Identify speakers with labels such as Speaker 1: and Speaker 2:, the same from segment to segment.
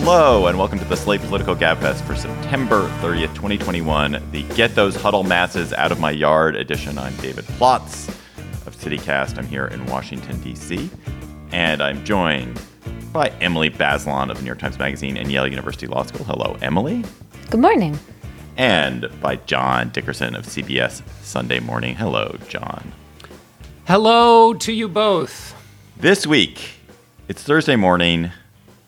Speaker 1: Hello, and welcome to the Slate Political Gabfest for September 30th, 2021, the Get Those Huddle Masses Out of My Yard edition. I'm David Plotz of CityCast. I'm here in Washington, D.C., and I'm joined by Emily Bazelon of the New York Times Magazine and Yale University Law School. Hello, Emily.
Speaker 2: Good morning.
Speaker 1: And by John Dickerson of CBS Sunday Morning. Hello, John.
Speaker 3: Hello to you both.
Speaker 1: This week, it's Thursday morning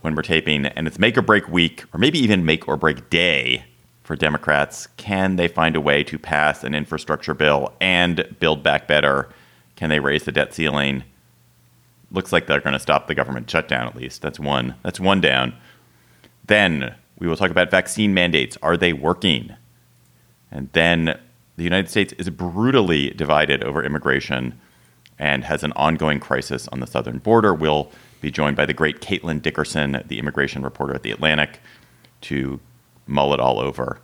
Speaker 1: when we're taping, and it's make or break week, or maybe even make or break day for Democrats. Can they find a way to pass an infrastructure bill and build back better? Can they raise the debt ceiling? Looks like they're going to stop the government shutdown at least. That's one. That's one down. Then we will talk about vaccine mandates. Are they working? And then the United States is brutally divided over immigration and has an ongoing crisis on the southern border. We'll be joined by the great Caitlin Dickerson, the immigration reporter at The Atlantic, to mull it all over.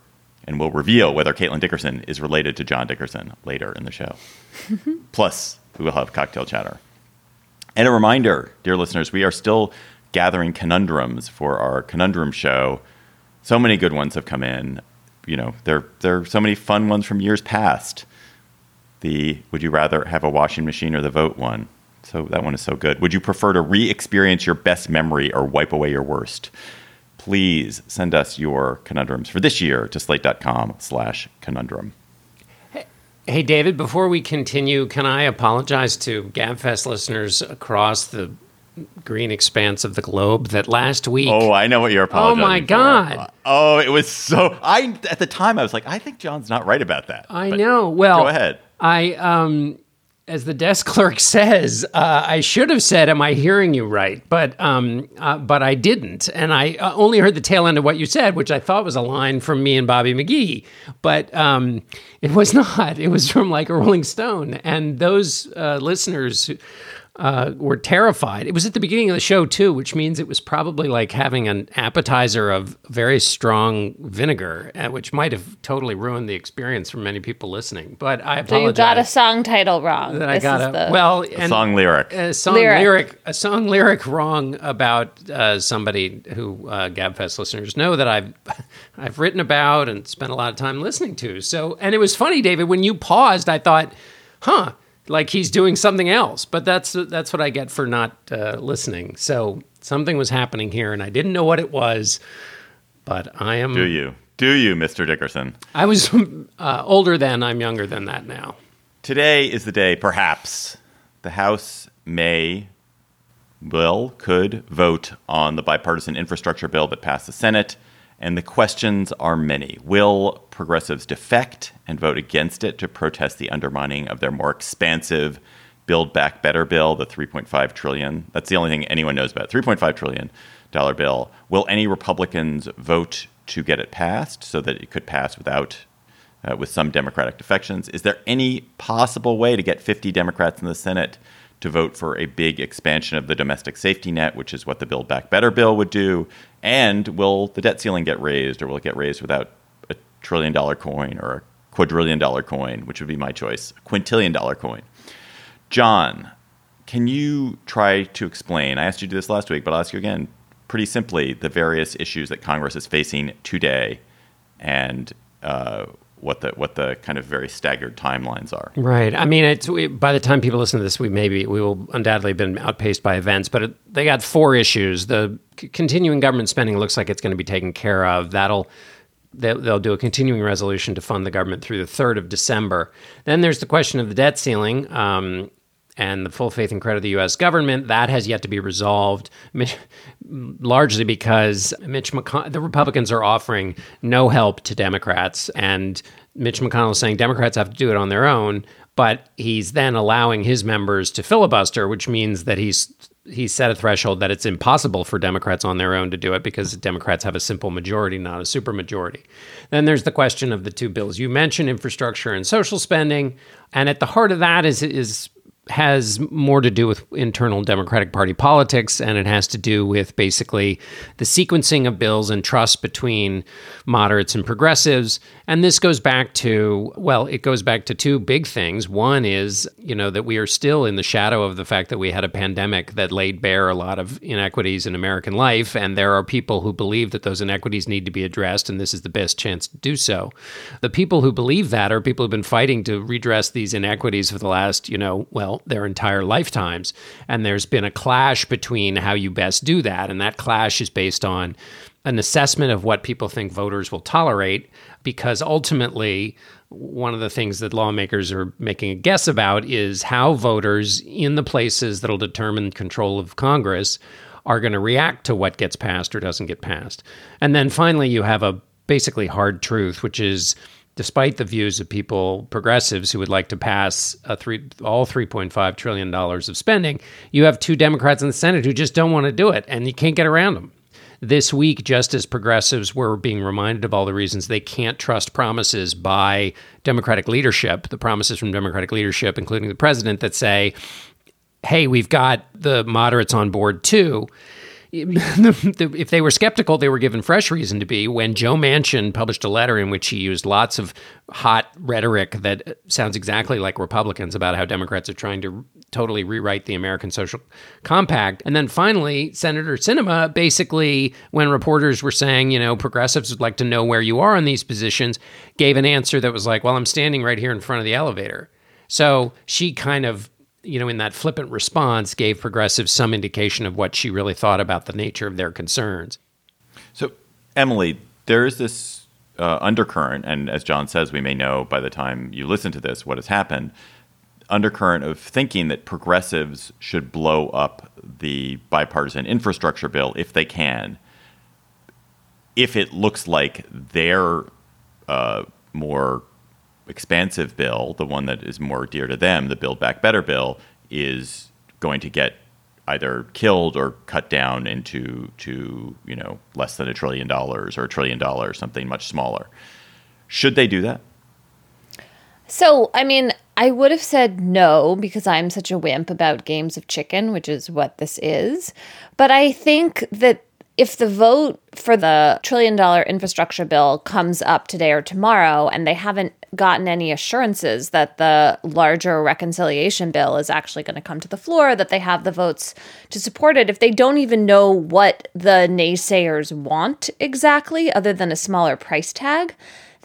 Speaker 1: And we'll reveal whether Caitlin Dickerson is related to John Dickerson later in the show. Plus, we will have cocktail chatter. And a reminder, dear listeners, we are still gathering conundrums for our conundrum show. So many good ones have come in. You know, there, there are so many fun ones from years past. The would you rather have a washing machine or the vote one? So that one is so good. Would you prefer to re-experience your best memory or wipe away your worst? Please send us your conundrums for this year to slate.com slash conundrum.
Speaker 3: Hey, David, before we continue, can I apologize to GabFest listeners across the green expanse of the globe that last week.
Speaker 1: Oh, I know what you're apologizing
Speaker 3: Oh, my
Speaker 1: for.
Speaker 3: God.
Speaker 1: Oh, it was so. I At the time, I was like, I think John's not right about that.
Speaker 3: I
Speaker 1: But
Speaker 3: know. Well,
Speaker 1: Go ahead.
Speaker 3: I, um, as the desk clerk says, uh, I should have said, "Am I hearing you right?" But, um, uh, but I didn't, and I uh, only heard the tail end of what you said, which I thought was a line from me and Bobby McGee, but um, it was not. It was from like a Rolling Stone, and those uh, listeners. Uh, were terrified. It was at the beginning of the show too, which means it was probably like having an appetizer of very strong vinegar, uh, which might have totally ruined the experience for many people listening. But I apologize.
Speaker 2: So you got a song title wrong.
Speaker 3: that I
Speaker 2: This
Speaker 3: got
Speaker 2: is
Speaker 3: a
Speaker 2: the-
Speaker 3: well
Speaker 1: A
Speaker 3: and
Speaker 1: song lyric.
Speaker 3: a song
Speaker 2: Lyric.
Speaker 3: lyric. a song lyric wrong about uh, somebody who uh, Gabfest listeners know that I've I've written about and spent a lot of time listening to. So and it was funny, David, when you paused, I thought, huh. Like he's doing something else, but that's that's what I get for not uh, listening. So something was happening here, and I didn't know what it was. But I am.
Speaker 1: Do you? Do you, Mr. Dickerson?
Speaker 3: I was uh, older then. I'm younger than that now.
Speaker 1: Today is the day, perhaps, the House may, will, could vote on the bipartisan infrastructure bill that passed the Senate. And the questions are many. Will progressives defect and vote against it to protest the undermining of their more expansive Build Back Better bill, the 3.5 trillion? That's the only thing anyone knows about. 3.5 trillion dollar bill. Will any Republicans vote to get it passed so that it could pass without uh, with some Democratic defections. Is there any possible way to get 50 Democrats in the Senate to vote for a big expansion of the domestic safety net, which is what the Build Back Better bill would do? And will the debt ceiling get raised, or will it get raised without a trillion dollar coin or a quadrillion dollar coin, which would be my choice, a quintillion dollar coin? John, can you try to explain? I asked you to do this last week, but I'll ask you again pretty simply the various issues that Congress is facing today and uh, what the what the kind of very staggered timelines are.
Speaker 3: Right. I mean, it's we, by the time people listen to this, we maybe we will undoubtedly have been outpaced by events. But it, they got four issues. The c- continuing government spending looks like it's going to be taken care of. That'll they'll, they'll do a continuing resolution to fund the government through the third of December. Then there's the question of the debt ceiling. Um, and the full faith and credit of the U.S. government. That has yet to be resolved, largely because Mitch McConnell, the Republicans are offering no help to Democrats, and Mitch McConnell is saying Democrats have to do it on their own. but he's then allowing his members to filibuster, which means that he's he set a threshold that it's impossible for Democrats on their own to do it because Democrats have a simple majority, not a supermajority. Then there's the question of the two bills. You mentioned infrastructure and social spending, and at the heart of that is is has more to do with internal Democratic Party politics, and it has to do with basically the sequencing of bills and trust between moderates and progressives. And this goes back to, well, it goes back to two big things. One is, you know, that we are still in the shadow of the fact that we had a pandemic that laid bare a lot of inequities in American life. And there are people who believe that those inequities need to be addressed, and this is the best chance to do so. The people who believe that are people who've been fighting to redress these inequities for the last, you know, well, their entire lifetimes. And there's been a clash between how you best do that. And that clash is based on an assessment of what people think voters will tolerate, because ultimately, one of the things that lawmakers are making a guess about is how voters in the places that'll determine control of Congress are going to react to what gets passed or doesn't get passed. And then finally, you have a basically hard truth, which is despite the views of people, progressives, who would like to pass three, all $3.5 trillion of spending, you have two Democrats in the Senate who just don't want to do it, and you can't get around them. This week, just as progressives were being reminded of all the reasons they can't trust promises by Democratic leadership, the promises from Democratic leadership, including the president, that say, hey, we've got the moderates on board too if they were skeptical, they were given fresh reason to be when Joe Manchin published a letter in which he used lots of hot rhetoric that sounds exactly like Republicans about how Democrats are trying to totally rewrite the American Social Compact. And then finally, Senator Sinema basically, when reporters were saying, you know, progressives would like to know where you are in these positions, gave an answer that was like, well, I'm standing right here in front of the elevator. So she kind of you know, in that flippant response, gave progressives some indication of what she really thought about the nature of their concerns.
Speaker 1: So, Emily, there is this uh, undercurrent, and as John says, we may know by the time you listen to this what has happened. Undercurrent of thinking that progressives should blow up the bipartisan infrastructure bill if they can, if it looks like their uh, more expansive bill, the one that is more dear to them, the Build Back Better bill, is going to get either killed or cut down into to you know less than a trillion dollars or a trillion dollars, something much smaller. Should they do that?
Speaker 2: So, I mean, I would have said no because I'm such a wimp about games of chicken, which is what this is. But I think that if the vote for the trillion dollar infrastructure bill comes up today or tomorrow and they haven't gotten any assurances that the larger reconciliation bill is actually going to come to the floor, that they have the votes to support it, if they don't even know what the naysayers want exactly, other than a smaller price tag,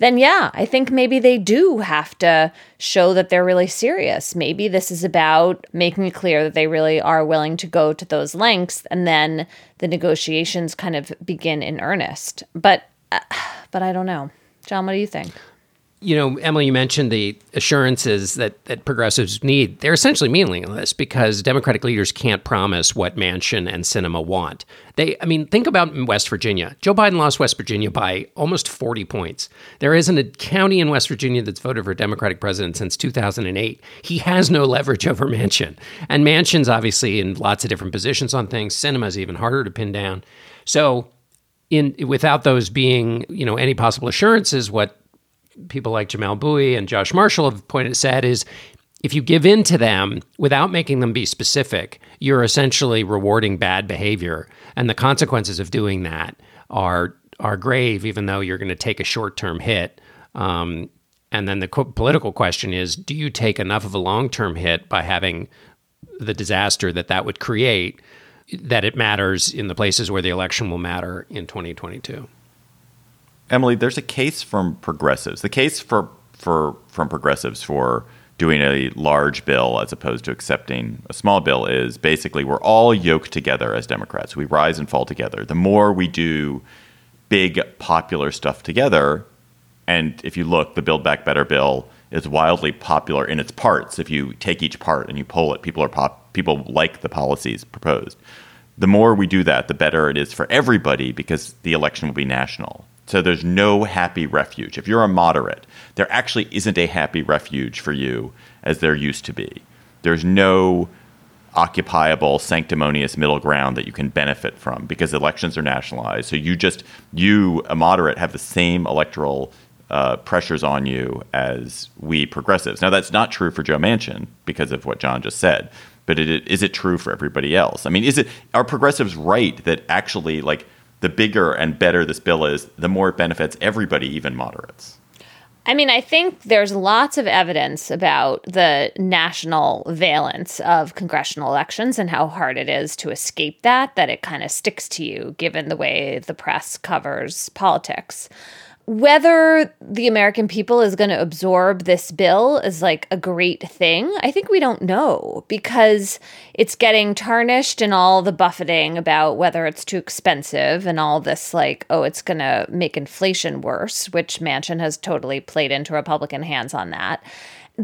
Speaker 2: then yeah, I think maybe they do have to show that they're really serious. Maybe this is about making it clear that they really are willing to go to those lengths and then the negotiations kind of begin in earnest. But uh, but I don't know. John, what do you think?
Speaker 3: You know, Emily, you mentioned the assurances that, that progressives need. They're essentially meaningless because Democratic leaders can't promise what Manchin and Sinema want. They, I mean, think about West Virginia. Joe Biden lost West Virginia by almost 40 points. There isn't a county in West Virginia that's voted for a Democratic president since 2008. He has no leverage over Manchin, And Manchin's obviously in lots of different positions on things. Sinema's even harder to pin down. So, in without those being, you know, any possible assurances, what people like Jamelle Bouie and Josh Marshall have pointed said is if you give in to them without making them be specific, you're essentially rewarding bad behavior, and the consequences of doing that are are grave, even though you're going to take a short term hit. Um, and then the co- political question is: Do you take enough of a long term hit by having the disaster that that would create that it matters in the places where the election will matter in 2022?
Speaker 1: Emily, there's a case from progressives. The case for for from progressives for doing a large bill as opposed to accepting a small bill is basically we're all yoked together as Democrats. We rise and fall together. The more we do big popular stuff together, and if you look, the Build Back Better bill is wildly popular in its parts. If you take each part and you poll it, people are pop, people like the policies proposed. The more we do that, the better it is for everybody because the election will be national. So there's no happy refuge. If you're a moderate, there actually isn't a happy refuge for you as there used to be. There's no occupiable sanctimonious middle ground that you can benefit from because elections are nationalized so you just you a moderate have the same electoral uh, pressures on you as we progressives now that's not true for joe manchin because of what john just said but it, is it true for everybody else i mean is it are progressives right that actually like the bigger and better this bill is the more it benefits everybody even moderates.
Speaker 2: I mean, I think there's lots of evidence about the national valence of congressional elections and how hard it is to escape that, that it kind of sticks to you given the way the press covers politics whether the American people is going to absorb this bill is like a great thing, I think we don't know because it's getting tarnished in all the buffeting about whether it's too expensive and all this, like, oh, it's going to make inflation worse, which Manchin has totally played into Republican hands on that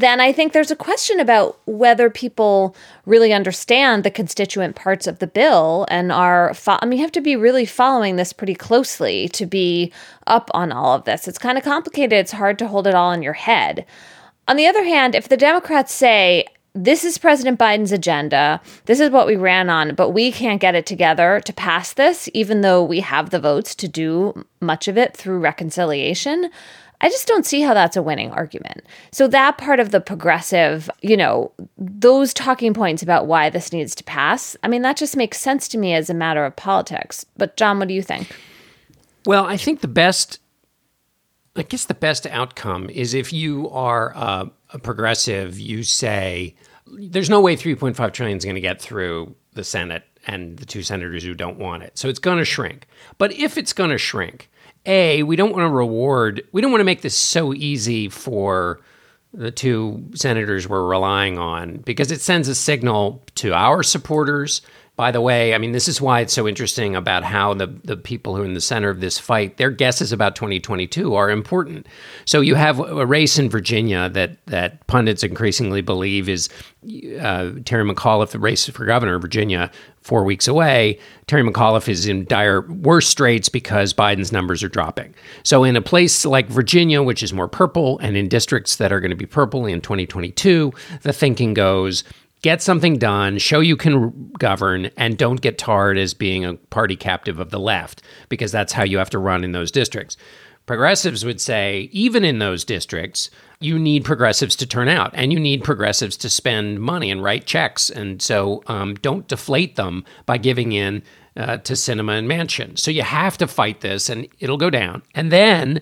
Speaker 2: then I think there's a question about whether people really understand the constituent parts of the bill and are. Fo- I mean, you have to be really following this pretty closely to be up on all of this. It's kind of complicated. It's hard to hold it all in your head. On the other hand, if the Democrats say, this is President Biden's agenda. This is what we ran on, but we can't get it together to pass this, even though we have the votes to do much of it through reconciliation. I just don't see how that's a winning argument. So, that part of the progressive, you know, those talking points about why this needs to pass, I mean, that just makes sense to me as a matter of politics. But, John, what do you think?
Speaker 3: Well, I think the best, I guess the best outcome is if you are a progressive, you say, there's no way 3.5 trillion is going to get through the Senate and the two senators who don't want it. So, it's going to shrink. But if it's going to shrink, a, we don't want to reward, we don't want to make this so easy for the two senators we're relying on because it sends a signal to our supporters by the way, I mean, this is why it's so interesting about how the, the people who are in the center of this fight, their guesses about 2022 are important. So you have a race in Virginia that, that pundits increasingly believe is uh, Terry McAuliffe, the race for governor of Virginia, four weeks away. Terry McAuliffe is in dire worse straits because Biden's numbers are dropping. So in a place like Virginia, which is more purple, and in districts that are going to be purple in 2022, the thinking goes get something done, show you can govern, and don't get tarred as being a party captive of the left, because that's how you have to run in those districts. Progressives would say, even in those districts, you need progressives to turn out and you need progressives to spend money and write checks. And so um, don't deflate them by giving in uh, to sinema and manchin. So you have to fight this and it'll go down. And then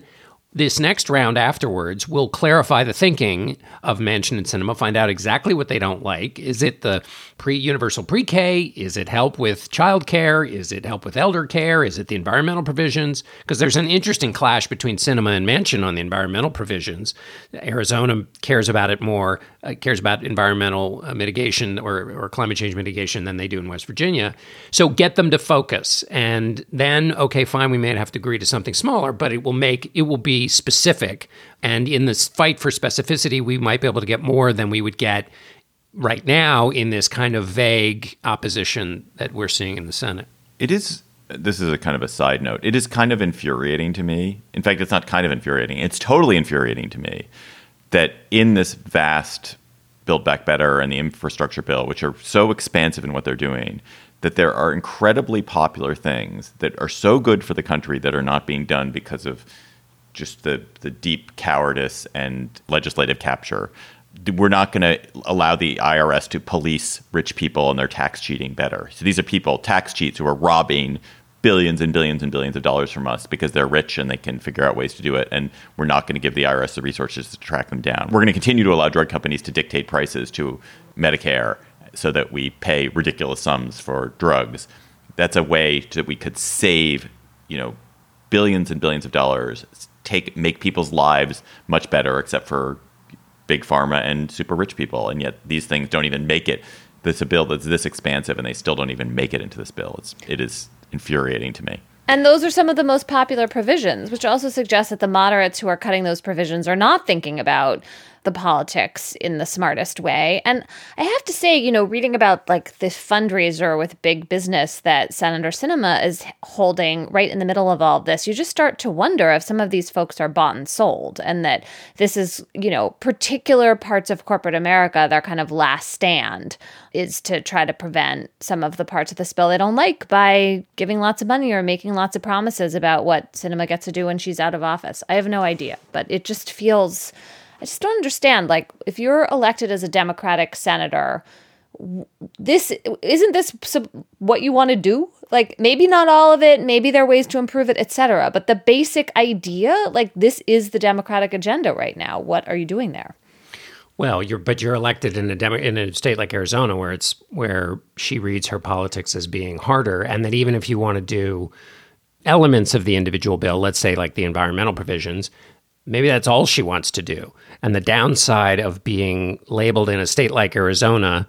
Speaker 3: this next round afterwards will clarify the thinking of Manchin and Sinema, find out exactly what they don't like. Is it the pre universal pre K? Is it help with childcare? Is it help with elder care? Is it the environmental provisions? Because there's an interesting clash between Sinema and Manchin on the environmental provisions. Arizona cares about it more, uh, cares about environmental uh, mitigation or, or climate change mitigation than they do in West Virginia. So get them to focus. And then, okay, fine, we may have to agree to something smaller, but it will make, it will be specific. And in this fight for specificity, we might be able to get more than we would get right now in this kind of vague opposition that we're seeing in the Senate.
Speaker 1: It is. This is a kind of a side note. It is kind of infuriating to me. In fact, it's not kind of infuriating. It's totally infuriating to me that in this vast Build Back Better and the infrastructure bill, which are so expansive in what they're doing, that there are incredibly popular things that are so good for the country that are not being done because of just the the deep cowardice and legislative capture. We're not going to allow the IRS to police rich people and their tax cheating better. So these are people, tax cheats, who are robbing billions and billions and billions of dollars from us because they're rich and they can figure out ways to do it. And we're not going to give the IRS the resources to track them down. We're going to continue to allow drug companies to dictate prices to Medicare so that we pay ridiculous sums for drugs. That's a way that we could save, you know, billions and billions of dollars take make people's lives much better, except for big pharma and super rich people. And yet these things don't even make it. This a bill that's this expansive, and they still don't even make it into this bill. It's it is infuriating to me.
Speaker 2: And those are some of the most popular provisions, which also suggests that the moderates who are cutting those provisions are not thinking about the politics in the smartest way. And I have to say, you know, reading about like this fundraiser with big business that Senator Sinema is holding right in the middle of all this, you just start to wonder if some of these folks are bought and sold and that this is, you know, particular parts of corporate America, their kind of last stand is to try to prevent some of the parts of this bill they don't like by giving lots of money or making lots of promises about what Sinema gets to do when she's out of office. I have no idea, but it just feels I just don't understand. Like, if you're elected as a Democratic senator, this isn't this what you want to do like maybe not all of it maybe there are ways to improve it etc but the basic idea like this is the democratic agenda right now what are you doing there
Speaker 3: well you're but you're elected in a Demo- in a state like arizona where it's where she reads her politics as being harder and that even if you want to do elements of the individual bill let's say like the environmental provisions maybe that's all she wants to do and the downside of being labeled in a state like arizona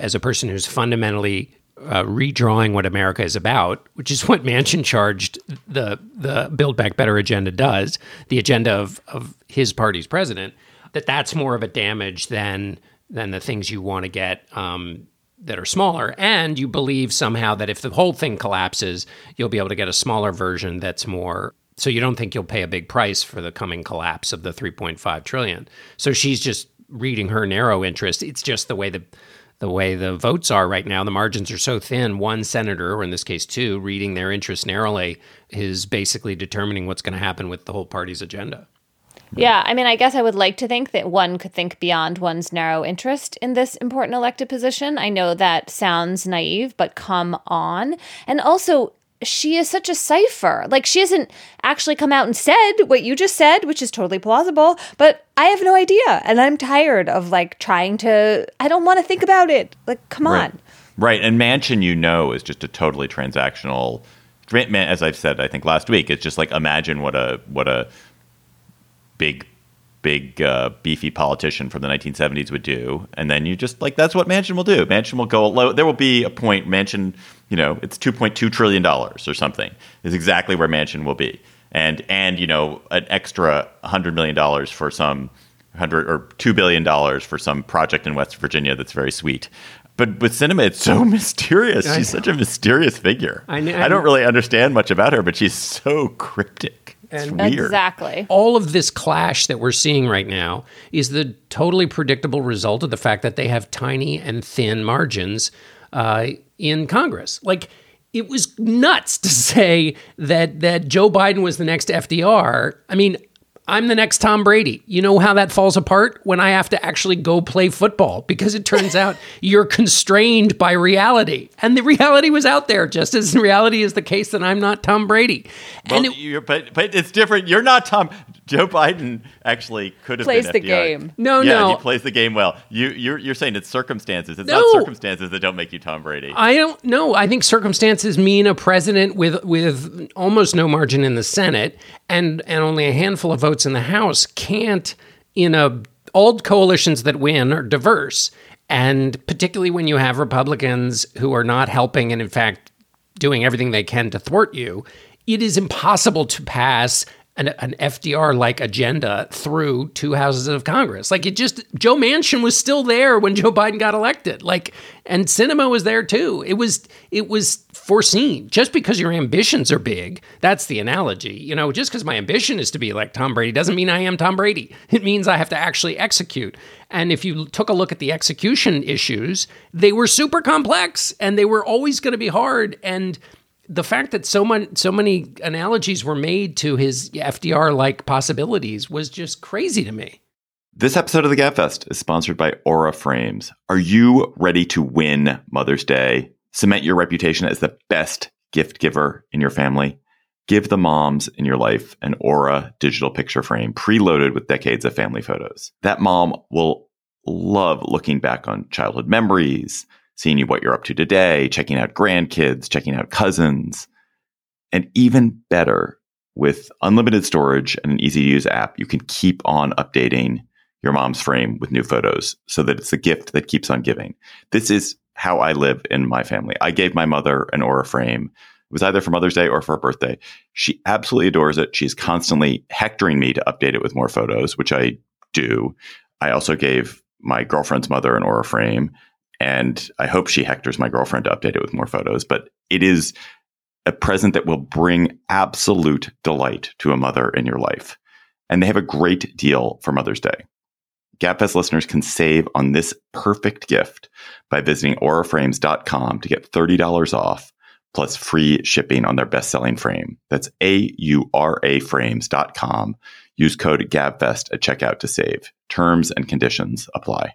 Speaker 3: as a person who's fundamentally uh, redrawing what America is about, which is what Manchin charged the the Build Back Better agenda does, the agenda of of his party's president, that that's more of a damage than than the things you want to get um, that are smaller. And you believe somehow that if the whole thing collapses, you'll be able to get a smaller version that's more. So you don't think you'll pay a big price for the coming collapse of the 3.5 trillion. So she's just reading her narrow interest. It's just the way the the way the votes are right now, the margins are so thin. One senator, or in this case two, reading their interest narrowly is basically determining what's going to happen with the whole party's agenda.
Speaker 2: Yeah, I mean, I guess I would like to think that one could think beyond one's narrow interest in this important elected position. I know that sounds naive, but come on. And also, she is such a cipher. Like she hasn't actually come out and said what you just said, which is totally plausible, but I have no idea. And I'm tired of like trying to I don't want to think about it. Like come
Speaker 1: right.
Speaker 2: on.
Speaker 1: Right. And Manchin you know is just a totally transactional as I've said I think last week, it's just like imagine what a what a big big uh, beefy politician from the 1970s would do and then you just like that's what manchin will do manchin will go low there will be a point manchin you know it's 2.2 trillion dollars or something is exactly where manchin will be and and you know an extra 100 million dollars for some 100 or 2 billion dollars for some project in West Virginia that's very sweet but with sinema it's so mysterious. She's such a mysterious figure. I, know, I don't really understand much about her, but she's so cryptic. It's and weird.
Speaker 2: Exactly.
Speaker 3: All of this clash that we're seeing right now is the totally predictable result of the fact that they have tiny and thin margins uh, in Congress. Like, it was nuts to say that that Joe Biden was the next FDR. I mean, I'm the next Tom Brady. You know how that falls apart? When I have to actually go play football because it turns out you're constrained by reality. And the reality was out there, just as reality is the case that I'm not Tom Brady.
Speaker 1: Well, it, but, but it's different. You're not Tom. Joe Biden actually could have
Speaker 2: plays
Speaker 1: been
Speaker 2: the game.
Speaker 3: No,
Speaker 1: yeah,
Speaker 3: no,
Speaker 1: he plays the game well. You, you're you're saying it's circumstances. It's no. not circumstances that don't make you Tom Brady.
Speaker 3: I don't know. I think circumstances mean a president with with almost no margin in the Senate and and only a handful of votes in the House can't in a old coalitions that win are diverse. And particularly when you have Republicans who are not helping and in fact doing everything they can to thwart you, it is impossible to pass an, an FDR like agenda through two houses of Congress. Like it just, Joe Manchin was still there when Joe Biden got elected. Like, and Sinema was there too. It was, it was foreseen. Just because your ambitions are big, that's the analogy. You know, just because my ambition is to be like Tom Brady doesn't mean I am Tom Brady. It means I have to actually execute. And if you took a look at the execution issues, they were super complex and they were always going to be hard. And the fact that so many so many analogies were made to his FDR like possibilities was just crazy to me.
Speaker 1: This episode of the Gabfest is sponsored by Aura Frames. Are you ready to win Mother's Day? Cement your reputation as the best gift giver in your family. Give the moms in your life an Aura digital picture frame preloaded with decades of family photos. That mom will love looking back on childhood memories seeing you what you're up to today, checking out grandkids, checking out cousins. And even better, with unlimited storage and an easy to use app, you can keep on updating your mom's frame with new photos so that it's a gift that keeps on giving. This is how I live in my family. I gave my mother an Aura frame. It was either for Mother's Day or for her birthday. She absolutely adores it. She's constantly hectoring me to update it with more photos, which I do. I also gave my girlfriend's mother an Aura frame, and I hope she hectors my girlfriend to update it with more photos. But it is a present that will bring absolute delight to a mother in your life. And they have a great deal for Mother's Day. GabFest listeners can save on this perfect gift by visiting auraframes.com to get $30 off plus free shipping on their best-selling frame. That's A-U-R-A frames.com. Use code GABFEST at checkout to save. Terms and conditions apply.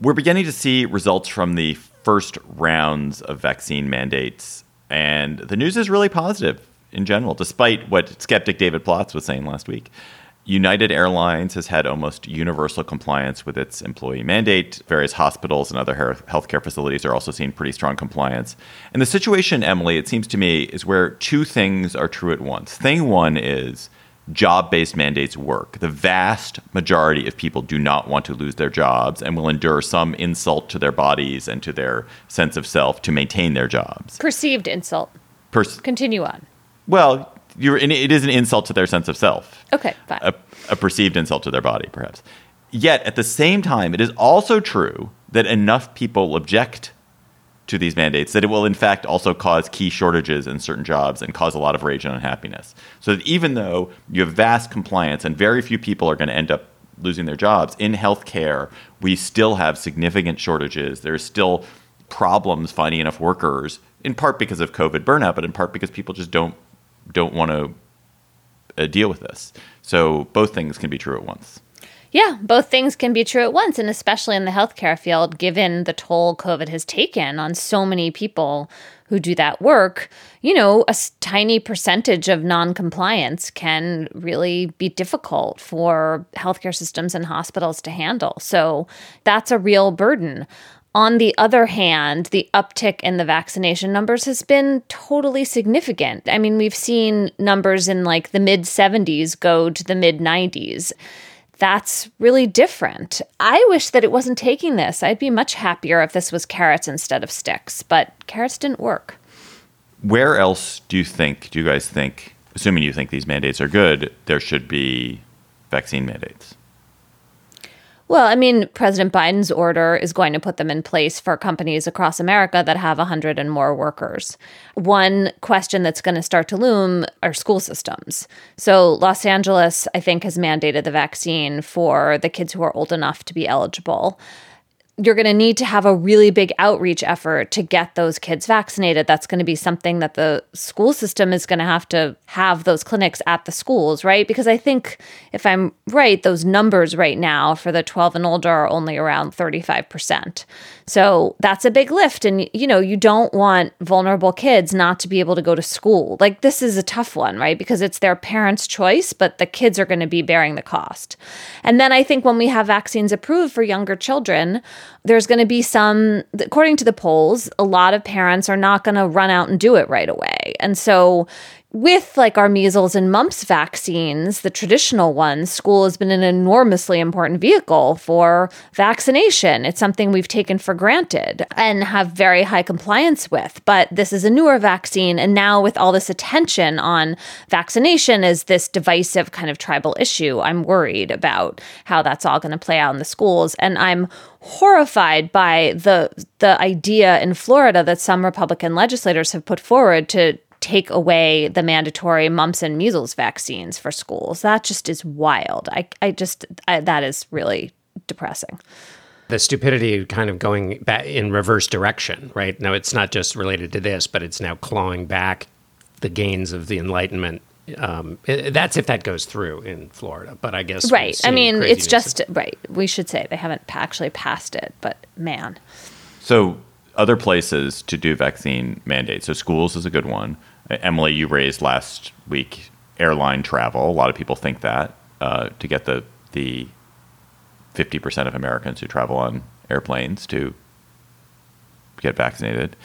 Speaker 1: We're beginning to see results from the first rounds of vaccine mandates, and the news is really positive in general, despite what skeptic David Plotz was saying last week. United Airlines has had almost universal compliance with its employee mandate. Various hospitals and other healthcare facilities are also seeing pretty strong compliance. And the situation, Emily, it seems to me, is where two things are true at once. Thing one is job based mandates work. The vast majority of people do not want to lose their jobs and will endure some insult to their bodies and to their sense of self to maintain their jobs.
Speaker 2: Perceived insult. Pers- Continue on.
Speaker 1: Well, you're, it is an insult to their sense of self.
Speaker 2: Okay, fine.
Speaker 1: A, a perceived insult to their body, perhaps. Yet, at the same time, it is also true that enough people object to these mandates that it will, in fact, also cause key shortages in certain jobs and cause a lot of rage and unhappiness. So that even though you have vast compliance and very few people are going to end up losing their jobs in healthcare, we still have significant shortages. There's still problems finding enough workers, in part because of COVID burnout, but in part because people just don't don't want to uh, deal with this. So both things can be true at once.
Speaker 2: Yeah, both things can be true at once, and especially in the healthcare field, given the toll COVID has taken on so many people who do that work, you know, a tiny percentage of non-compliance can really be difficult for healthcare systems and hospitals to handle. So that's a real burden. On the other hand, the uptick in the vaccination numbers has been totally significant. I mean, we've seen numbers in like the mid 70s go to the mid 90s. That's really different. I wish that it wasn't taking this. I'd be much happier if this was carrots instead of sticks, but carrots didn't work.
Speaker 1: Where else do you think, do you guys think, assuming you think these mandates are good, there should be vaccine mandates?
Speaker 2: Well, I mean, President Biden's order is going to put them in place for companies across America that have 100 and more workers. One question that's going to start to loom are school systems. So, Los Angeles, I think, has mandated the vaccine for the kids who are old enough to be eligible you're going to need to have a really big outreach effort to get those kids vaccinated. That's going to be something that the school system is going to have to have those clinics at the schools, right? Because I think if I'm right, those numbers right now for the 12 and older are only around 35%. So that's a big lift. And, you know, you don't want vulnerable kids not to be able to go to school. Like, this is a tough one, right? Because it's their parents' choice, but the kids are going to be bearing the cost. And then I think when we have vaccines approved for younger children, there's going to be some, according to the polls, a lot of parents are not going to run out and do it right away. And so with like our measles and mumps vaccines, the traditional ones, school has been an enormously important vehicle for vaccination. It's something we've taken for granted and have very high compliance with. But this is a newer vaccine. And now, with all this attention on vaccination as this divisive kind of tribal issue, I'm worried about how that's all going to play out in the schools. And I'm horrified by the the idea in Florida that some Republican legislators have put forward to take away the mandatory mumps and measles vaccines for schools. That just is wild. I, I just, I, that is really depressing.
Speaker 3: The stupidity kind of going back in reverse direction, right? Now, it's not just related to this, but it's now clawing back the gains of the Enlightenment um, that's if that goes through in Florida. But I guess
Speaker 2: right. I mean, it's just right. We should say they haven't actually passed it, but man.
Speaker 1: So other places to do vaccine mandates. So schools is a good one. Emily, you raised last week airline travel. A lot of people think that uh, to get the the 50% of Americans who travel on airplanes to get vaccinated,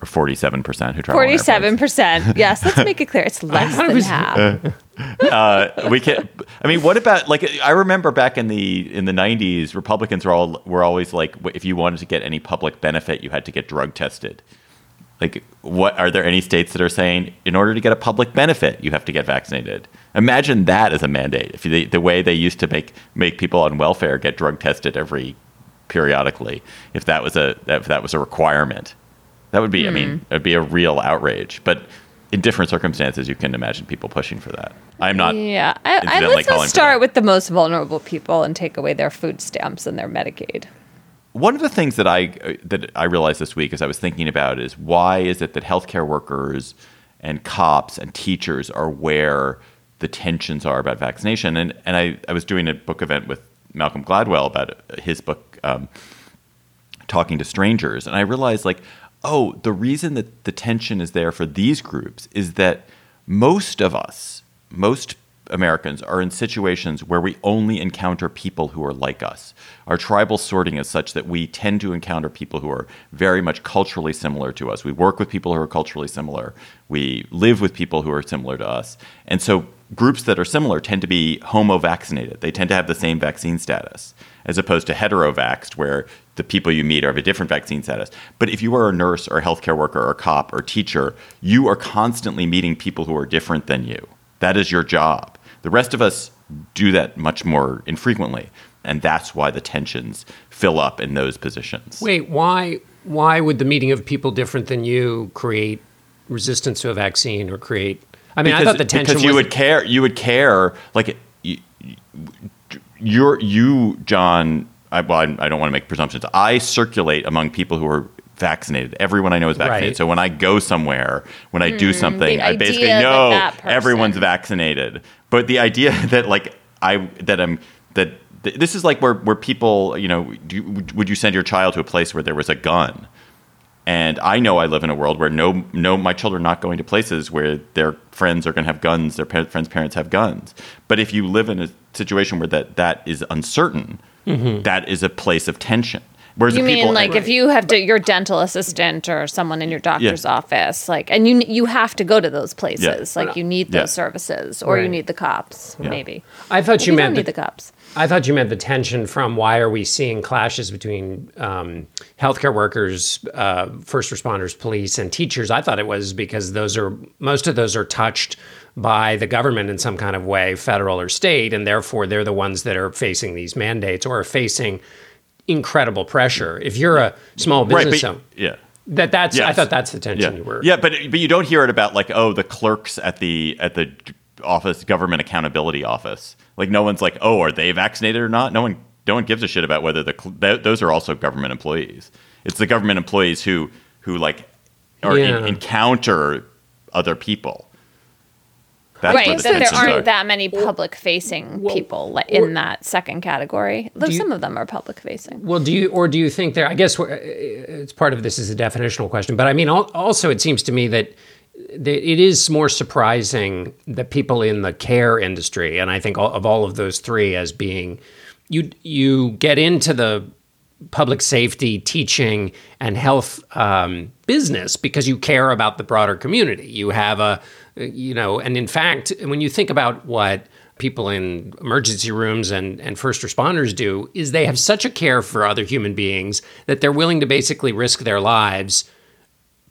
Speaker 1: or 47% who travel on
Speaker 2: Forty-seven percent. Yes, let's make it clear. It's less than
Speaker 3: was-
Speaker 2: half.
Speaker 1: uh, we can. I mean, what about like? I remember back in the in the '90s, Republicans were all were always like, if you wanted to get any public benefit, you had to get drug tested. Like, what are there any states that are saying in order to get a public benefit, you have to get vaccinated? Imagine that as a mandate. If you, the way they used to make make people on welfare get drug tested every periodically, if that was a if that was a requirement, that would be. I mean, mm-hmm. it would be a real outrage. But in different circumstances, you can imagine people pushing for that. I'm not.
Speaker 2: Yeah, I, I, let's
Speaker 1: calling
Speaker 2: not
Speaker 1: for
Speaker 2: start with the most vulnerable people and take away their food stamps and their Medicaid.
Speaker 1: One of the things that I uh, that I realized this week as I was thinking about is why is it that healthcare workers and cops and teachers are where the tensions are about vaccination? And and I, I was doing a book event with Malcolm Gladwell about his book um, talking to strangers, and I realized like, oh, the reason that the tension is there for these groups is that most of us, most Americans, are in situations where we only encounter people who are like us. Our tribal sorting is such that we tend to encounter people who are very much culturally similar to us. We work with people who are culturally similar. We live with people who are similar to us. And so groups that are similar tend to be homo vaccinated. They tend to have the same vaccine status, as opposed to heterovaxed, where the people you meet are of a different vaccine status. But if you are a nurse or a healthcare worker or a cop or teacher, you are constantly meeting people who are different than you. That is your job. The rest of us do that much more infrequently. And that's why the tensions fill up in those positions.
Speaker 3: Wait, why why would the meeting of people different than you create resistance to a vaccine or create? I mean, I thought the tension
Speaker 1: because you
Speaker 3: was
Speaker 1: would care. You would care like you, you're you, John. I, well, I, I don't want to make presumptions. I circulate among people who are vaccinated. Everyone I know is vaccinated.
Speaker 3: Right.
Speaker 1: So when I go somewhere, when I do hmm,
Speaker 2: something,
Speaker 1: I basically
Speaker 2: idea that
Speaker 1: know
Speaker 2: that
Speaker 1: everyone's vaccinated. But the idea that like I that I'm that th- this is like where where people you know do, would you send your child to a place where there was a gun? And I know I live in a world where no, no, my children are not going to places where their friends are going to have guns, their friends' parents have guns. But if you live in a situation where that, that is uncertain, mm-hmm. that is a place of tension. Whereas
Speaker 2: You
Speaker 1: the people,
Speaker 2: mean like if you have to, your dental assistant or someone in your doctor's
Speaker 1: Yeah.
Speaker 2: office, like, and you you have to go to those places,
Speaker 1: Yeah.
Speaker 2: like you need those
Speaker 1: Yeah.
Speaker 2: services, or you need the cops, maybe.
Speaker 3: I thought you
Speaker 2: we
Speaker 3: meant
Speaker 2: don't need
Speaker 3: the,
Speaker 2: the cops.
Speaker 3: I thought you meant the tension from why are we seeing clashes between um, healthcare workers, uh, first responders, police, and teachers? I thought it was because those are most of those are touched by the government in some kind of way, federal or state, and therefore they're the ones that are facing these mandates or are facing incredible pressure. If you're a small
Speaker 1: right,
Speaker 3: business
Speaker 1: but,
Speaker 3: owner,
Speaker 1: yeah.
Speaker 3: that that's I thought that's the tension
Speaker 1: yeah.
Speaker 3: you were.
Speaker 1: Yeah, but but you don't hear it about like oh the clerks at the at the office government accountability office. Like no one's like oh are they vaccinated or not? No one no one gives a shit about whether the th- those are also government employees. It's the government employees who who like or
Speaker 3: Yeah.
Speaker 1: en- encounter other people. That's
Speaker 2: right,
Speaker 1: the
Speaker 2: that there aren't
Speaker 1: are.
Speaker 2: that many public facing people like, in that second category. Though
Speaker 3: you-
Speaker 2: some of them are public facing.
Speaker 3: Well, do you or do you think there? I guess we're- it's part of this is a definitional question, but I mean, also it seems to me that that it is more surprising that people in the care industry, and I think of all of those three as being, you you get into the public safety, teaching, and health um, business because you care about the broader community. You have a, you know, and in fact, when you think about what people in emergency rooms and, and first responders do, is they have such a care for other human beings that they're willing to basically risk their lives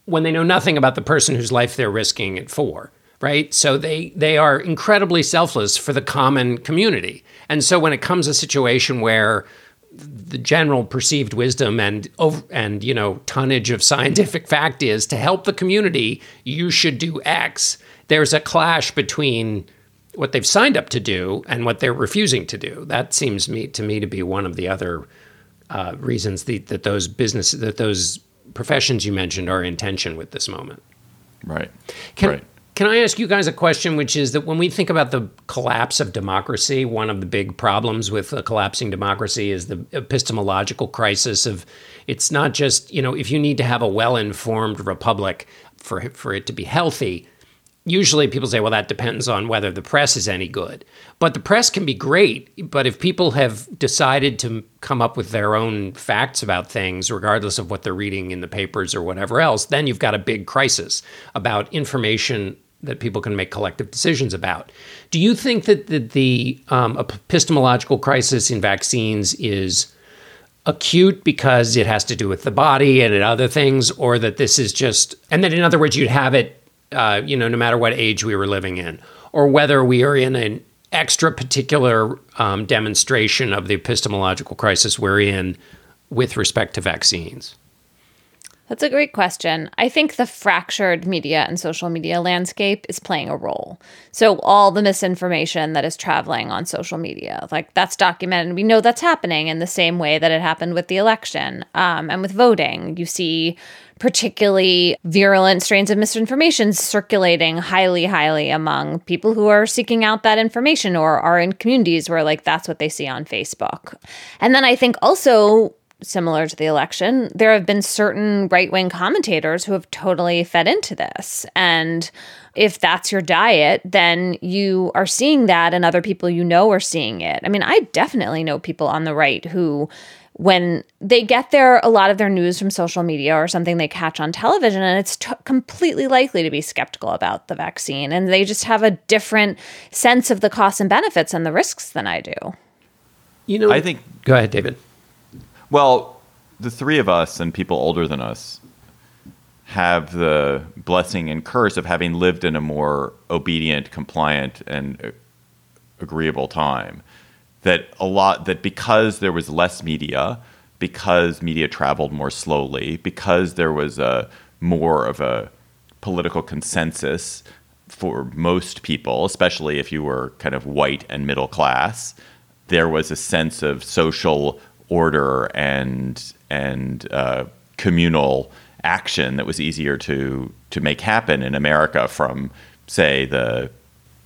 Speaker 3: when they know nothing about the person whose life they're risking it for right? So they they are incredibly selfless for the common community. And so when it comes a situation where the general perceived wisdom and and you know tonnage of scientific fact is to help the community you should do x there's a clash between what they've signed up to do and what they're refusing to do that seems me to me to be one of the other uh, reasons the, that those business that those professions you mentioned are in tension with this moment.
Speaker 1: right.
Speaker 3: Can,
Speaker 1: right.
Speaker 3: can I ask you guys a question, which is that when we think about the collapse of democracy, one of the big problems with a collapsing democracy is the epistemological crisis of it's not just, you know, if you need to have a well informed republic for, for it to be healthy, usually people say, well, that depends on whether the press is any good. But the press can be great. But if people have decided to come up with their own facts about things, regardless of what they're reading in the papers or whatever else, then you've got a big crisis about information that people can make collective decisions about. Do you think that the, the um, epistemological crisis in vaccines is acute because it has to do with the body and other things, or that this is just, and that in other words, you'd have it uh, you know, no matter what age we were living in, or whether we are in an extra particular um, demonstration of the epistemological crisis we're in with respect to vaccines?
Speaker 2: That's a great question. I think the fractured media and social media landscape is playing a role. So, all the misinformation that is traveling on social media, like that's documented. We know that's happening in the same way that it happened with the election um, and with voting. You see particularly virulent strains of misinformation circulating highly, highly among people who are seeking out that information or are in communities where, like, that's what they see on Facebook. And then I think also, similar to the election, there have been certain right wing commentators who have totally fed into this. And if that's your diet, then you are seeing that, and other people you know are seeing it. I mean, I definitely know people on the right who when they get their a lot of their news from social media or something they catch on television and it's t- completely likely to be skeptical about the vaccine and they just have a different sense of the costs and benefits and the risks than I do.
Speaker 3: You know,
Speaker 1: I think
Speaker 3: Go ahead, David.
Speaker 1: Well, the three of us and people older than us have the blessing and curse of having lived in a more obedient, compliant, and uh, agreeable time. That a lot that because there was less media, because media traveled more slowly, because there was a more of a political consensus for most people, especially if you were kind of white and middle class, there was a sense of social order and and uh, communal action that was easier to to make happen in America from say the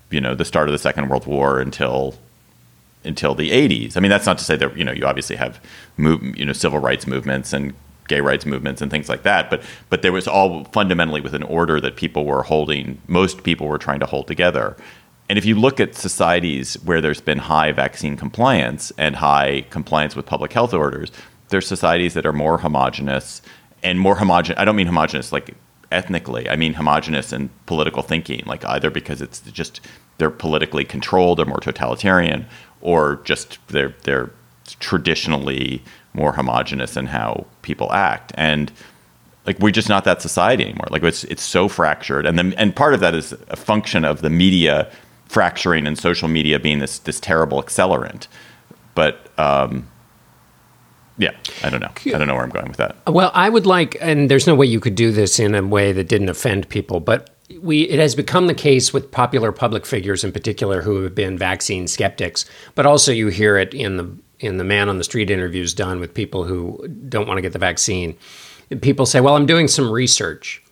Speaker 1: you know the start of the Second World War until until the 80s. I mean, that's not to say that you know you obviously have move, you know civil rights movements and gay rights movements and things like that, but but there was all fundamentally with an order that people were holding. Most people were trying to hold together. And if you look at societies where there's been high vaccine compliance and high compliance with public health orders, there's societies that are more homogenous and more homogenous. I don't mean homogenous like ethnically. I mean homogenous in political thinking, like either because it's just they're politically controlled or more totalitarian, or just they're they're traditionally more homogenous in how people act and like we're just not that society anymore like it's it's so fractured and then and part of that is a function of the media fracturing and social media being this this terrible accelerant but um yeah, I don't know. I don't know where I'm going with that.
Speaker 3: Well, I would like, and there's no way you could do this in a way that didn't offend people, but we it has become the case with popular public figures in particular who have been vaccine skeptics, but also you hear it in the in the man on the street interviews done with people who don't want to get the vaccine. People say, "Well, I'm doing some research."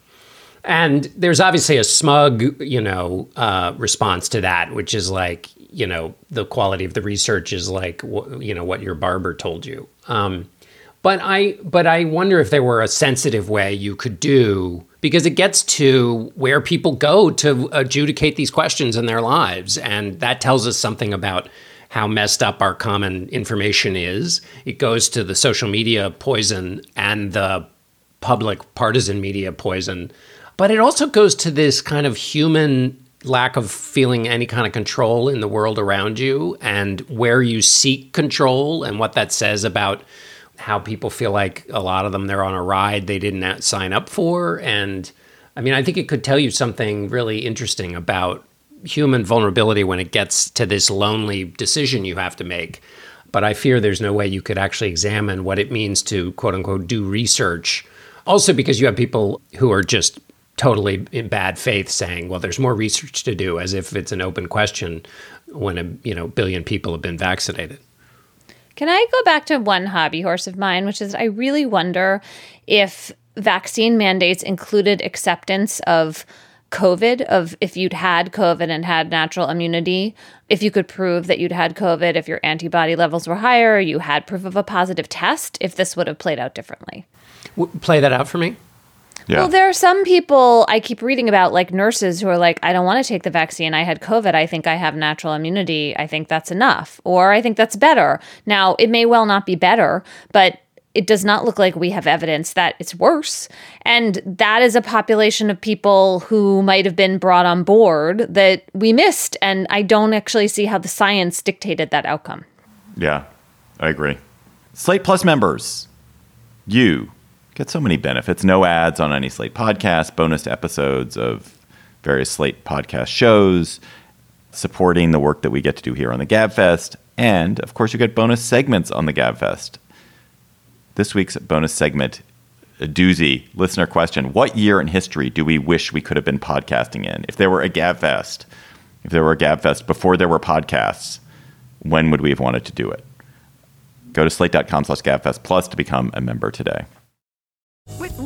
Speaker 3: And there's obviously a smug, you know, uh, response to that, which is like, you know, the quality of the research is like, you know, what your barber told you. Um, but I, but I wonder if there were a sensitive way you could do because it gets to where people go to adjudicate these questions in their lives. And that tells us something about how messed up our common information is. It goes to the social media poison and the public partisan media poison. But it also goes to this kind of human lack of feeling any kind of control in the world around you and where you seek control and what that says about how people feel like a lot of them they're on a ride they didn't sign up for. And i mean i think it could tell you something really interesting about human vulnerability when it gets to this lonely decision you have to make. But i fear there's no way you could actually examine what it means to quote unquote do research. Also because you have people who are just totally in bad faith saying well there's more research to do as if it's an open question when a you know billion people have been vaccinated
Speaker 2: can I go back to one hobby horse of mine, which is I really wonder if vaccine mandates included acceptance of COVID, of if you'd had COVID and had natural immunity, if you could prove that you'd had COVID, if your antibody levels were higher, you had proof of a positive test, if this would have played out differently.
Speaker 3: Play that out for me.
Speaker 1: Yeah.
Speaker 2: Well, there are some people I keep reading about, like nurses, who are like, I don't want to take the vaccine. I had COVID. I think I have natural immunity. I think that's enough. Or I think that's better. Now, it may well not be better, but it does not look like we have evidence that it's worse. And that is a population of people who might have been brought on board that we missed. And I don't actually see how the science dictated that outcome.
Speaker 1: Yeah, I agree. Slate Plus members, you get so many benefits. No ads on any Slate podcast, bonus episodes of various Slate podcast shows, supporting the work that we get to do here on the GabFest, and of course, you get bonus segments on the GabFest. This week's bonus segment, a doozy listener question: What year in history do we wish we could have been podcasting in? If there were a GabFest, if there were a GabFest before there were podcasts, when would we have wanted to do it? Go to slate.com slash gabfest plus to become a member today.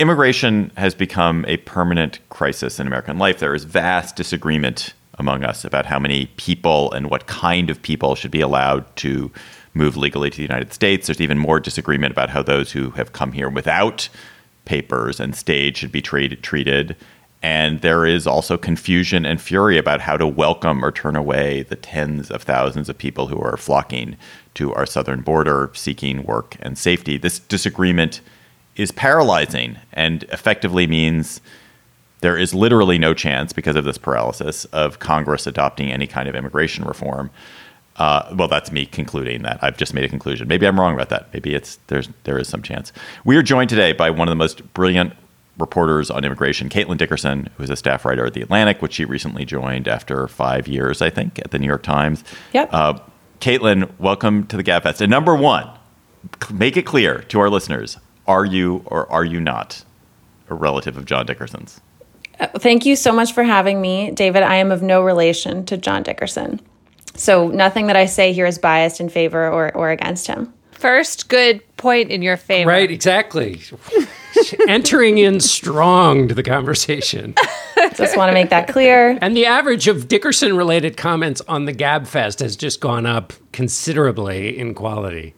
Speaker 1: Immigration has become a permanent crisis in American life. There is vast disagreement among us about how many people and what kind of people should be allowed to move legally to the United States. There's even more disagreement about how those who have come here without papers and stayed should be treated. And there is also confusion and fury about how to welcome or turn away the tens of thousands of people who are flocking to our southern border seeking work and safety. This disagreement is paralyzing and effectively means there is literally no chance because of this paralysis of Congress adopting any kind of immigration reform. Uh, well, that's me concluding that. I've just made a conclusion. Maybe I'm wrong about that. Maybe it's there's there is some chance. We are joined today by one of the most brilliant reporters on immigration, Caitlin Dickerson, who is a staff writer at The Atlantic, which she recently joined after five years, I think, at the New York Times.
Speaker 4: Yep.
Speaker 1: Uh, Caitlin, welcome to the GabFest. And number one, make it clear to our listeners: Are you or are you not a relative of John Dickerson's?
Speaker 4: Uh, thank you so much for having me, David. I am of no relation to John Dickerson. So nothing that I say here is biased in favor or, or against him.
Speaker 2: First good point in your favor.
Speaker 3: Right, exactly. Entering in strong to the conversation.
Speaker 4: Just want to make that clear.
Speaker 3: And the average of Dickerson related comments on the GabFest has just gone up considerably in quality.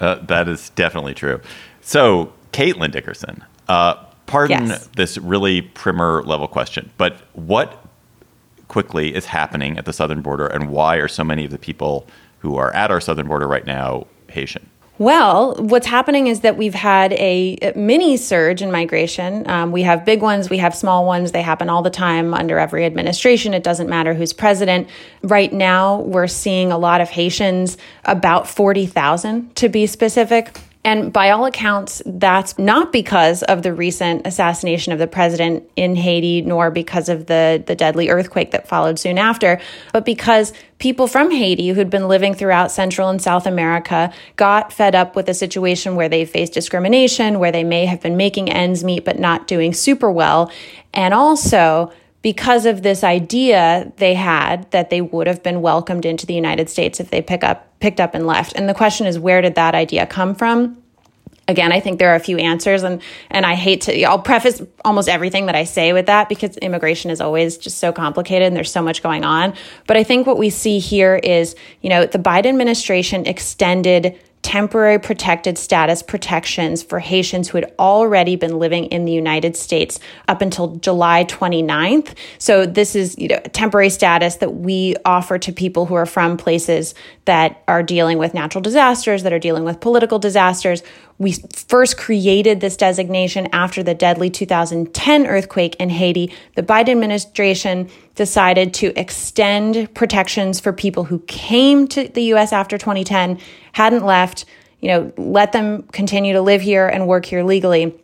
Speaker 1: Uh, that is definitely true. So, Caitlin Dickerson, uh, pardon
Speaker 4: Yes.
Speaker 1: this really primer level question, but what quickly is happening at the southern border, and why are so many of the people who are at our southern border right now Haitian?
Speaker 4: Well, what's happening is that we've had a mini surge in migration. Um, we have big ones, we have small ones. They happen all the time under every administration. It doesn't matter who's president. Right now, we're seeing a lot of Haitians, about 40,000 to be specific. And by all accounts, that's not because of the recent assassination of the president in Haiti, nor because of the, the deadly earthquake that followed soon after, but because people from Haiti who'd been living throughout Central and South America got fed up with a situation where they faced discrimination, where they may have been making ends meet but not doing super well. And also, because of this idea they had that they would have been welcomed into the United States if they pick up picked up and left. And the question is where did that idea come from? Again, I think there are a few answers and and I hate to I'll preface almost everything that I say with that because immigration is always just so complicated and there's so much going on. But I think what we see here is, you know, the Biden administration extended temporary protected status protections for Haitians who had already been living in the United States up until July 29th. So this is you know, temporary status that we offer to people who are from places that are dealing with natural disasters, that are dealing with political disasters. We first created this designation after the deadly 2010 earthquake in Haiti. The Biden administration decided to extend protections for people who came to the US after 2010, hadn't left, you know, let them continue to live here and work here legally.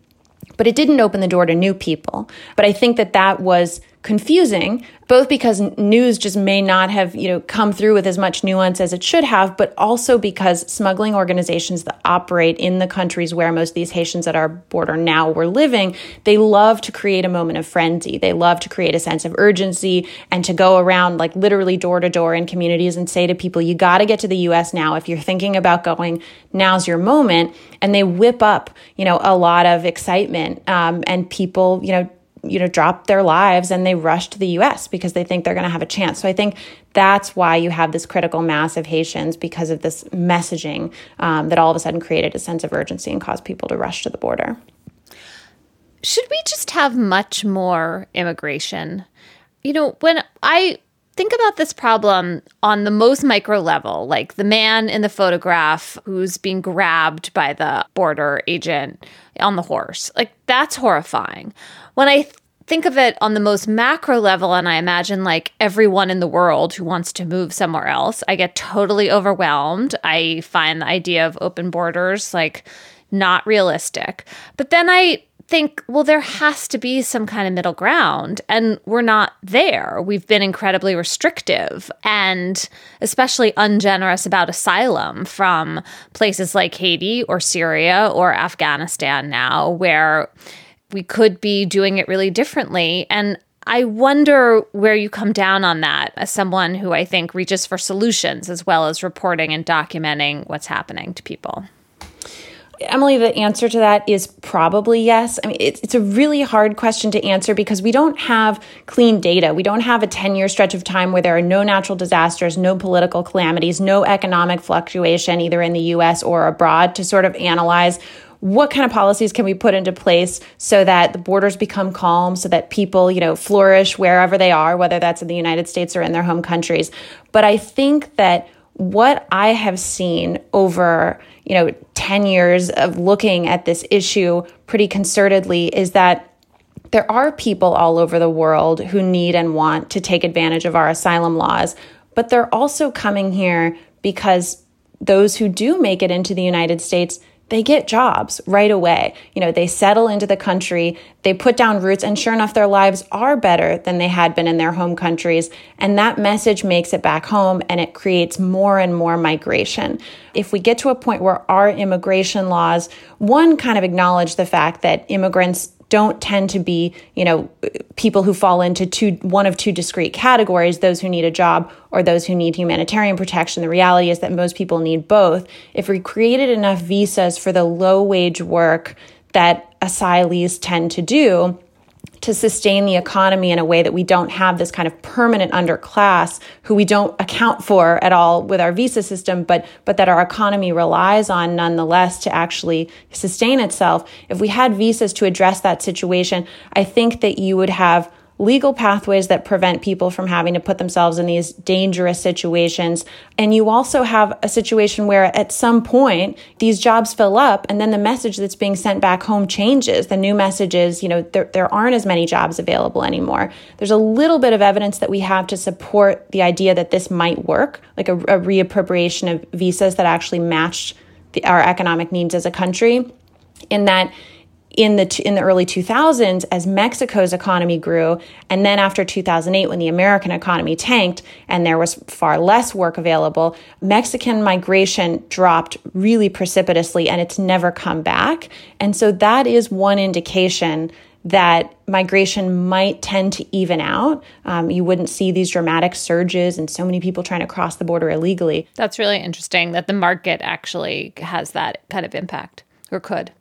Speaker 4: But it didn't open the door to new people. But I think that that was confusing both because news just may not have you know come through with as much nuance as it should have but also because smuggling organizations that operate in the countries where most of these Haitians at our border now were living they love to create a moment of frenzy. They love to create a sense of urgency and to go around like literally door to door in communities and say to people you got to get to the US now. If you're thinking about going now's your moment. And they whip up you know a lot of excitement um, and people you know you know, drop their lives and they rush to the US because they think they're going to have a chance. So I think that's why you have this critical mass of Haitians because of this messaging um, that all of a sudden created a sense of urgency and caused people to rush to the border.
Speaker 2: Should we just have much more immigration? You know, when I think about this problem on the most micro level, like the man in the photograph who's being grabbed by the border agent on the horse. Like that's horrifying. When I th- think of it on the most macro level, and I imagine like everyone in the world who wants to move somewhere else, I get totally overwhelmed. I find the idea of open borders like not realistic. But then I think, well, there has to be some kind of middle ground. And we're not there. We've been incredibly restrictive and especially ungenerous about asylum from places like Haiti or Syria or Afghanistan now, where we could be doing it really differently. And I wonder where you come down on that as someone who I think reaches for solutions as well as reporting and documenting what's happening to people.
Speaker 4: Emily, the answer to that is probably yes. I mean, it's, it's a really hard question to answer because we don't have clean data. We don't have a 10 year stretch of time where there are no natural disasters, no political calamities, no economic fluctuation, either in the US or abroad, to sort of analyze what kind of policies can we put into place so that the borders become calm, so that people, you know, flourish wherever they are, whether that's in the United States or in their home countries. But I think that what I have seen over, you know, 10 years of looking at this issue pretty concertedly is that there are people all over the world who need and want to take advantage of our asylum laws, but they're also coming here because those who do make it into the United States they get jobs right away. You know, they settle into the country, they put down roots, and sure enough, their lives are better than they had been in their home countries. And that message makes it back home and it creates more and more migration. If we get to a point where our immigration laws, one, kind of acknowledge the fact that immigrants don't tend to be, you know, people who fall into two one of two discrete categories, those who need a job or those who need humanitarian protection. The reality is that most people need both. If we created enough visas for the low wage work that asylees tend to do, to sustain the economy in a way that we don't have this kind of permanent underclass who we don't account for at all with our visa system, but but that our economy relies on nonetheless to actually sustain itself. If we had visas to address that situation, I think that you would have legal pathways that prevent people from having to put themselves in these dangerous situations. And you also have a situation where at some point these jobs fill up and then the message that's being sent back home changes. The new message is, you know, there, there aren't as many jobs available anymore. There's a little bit of evidence that we have to support the idea that this might work, like a, a reappropriation of visas that actually matched the, our economic needs as a country in that in the in the early 2000s as Mexico's economy grew and then after 2008 when the American economy tanked and there was far less work available Mexican migration dropped really precipitously and it's never come back and so that is one indication that migration might tend to even out. Um, you wouldn't see these dramatic surges and so many people trying to cross the border illegally.
Speaker 2: That's really interesting that the market actually has that kind of impact or could.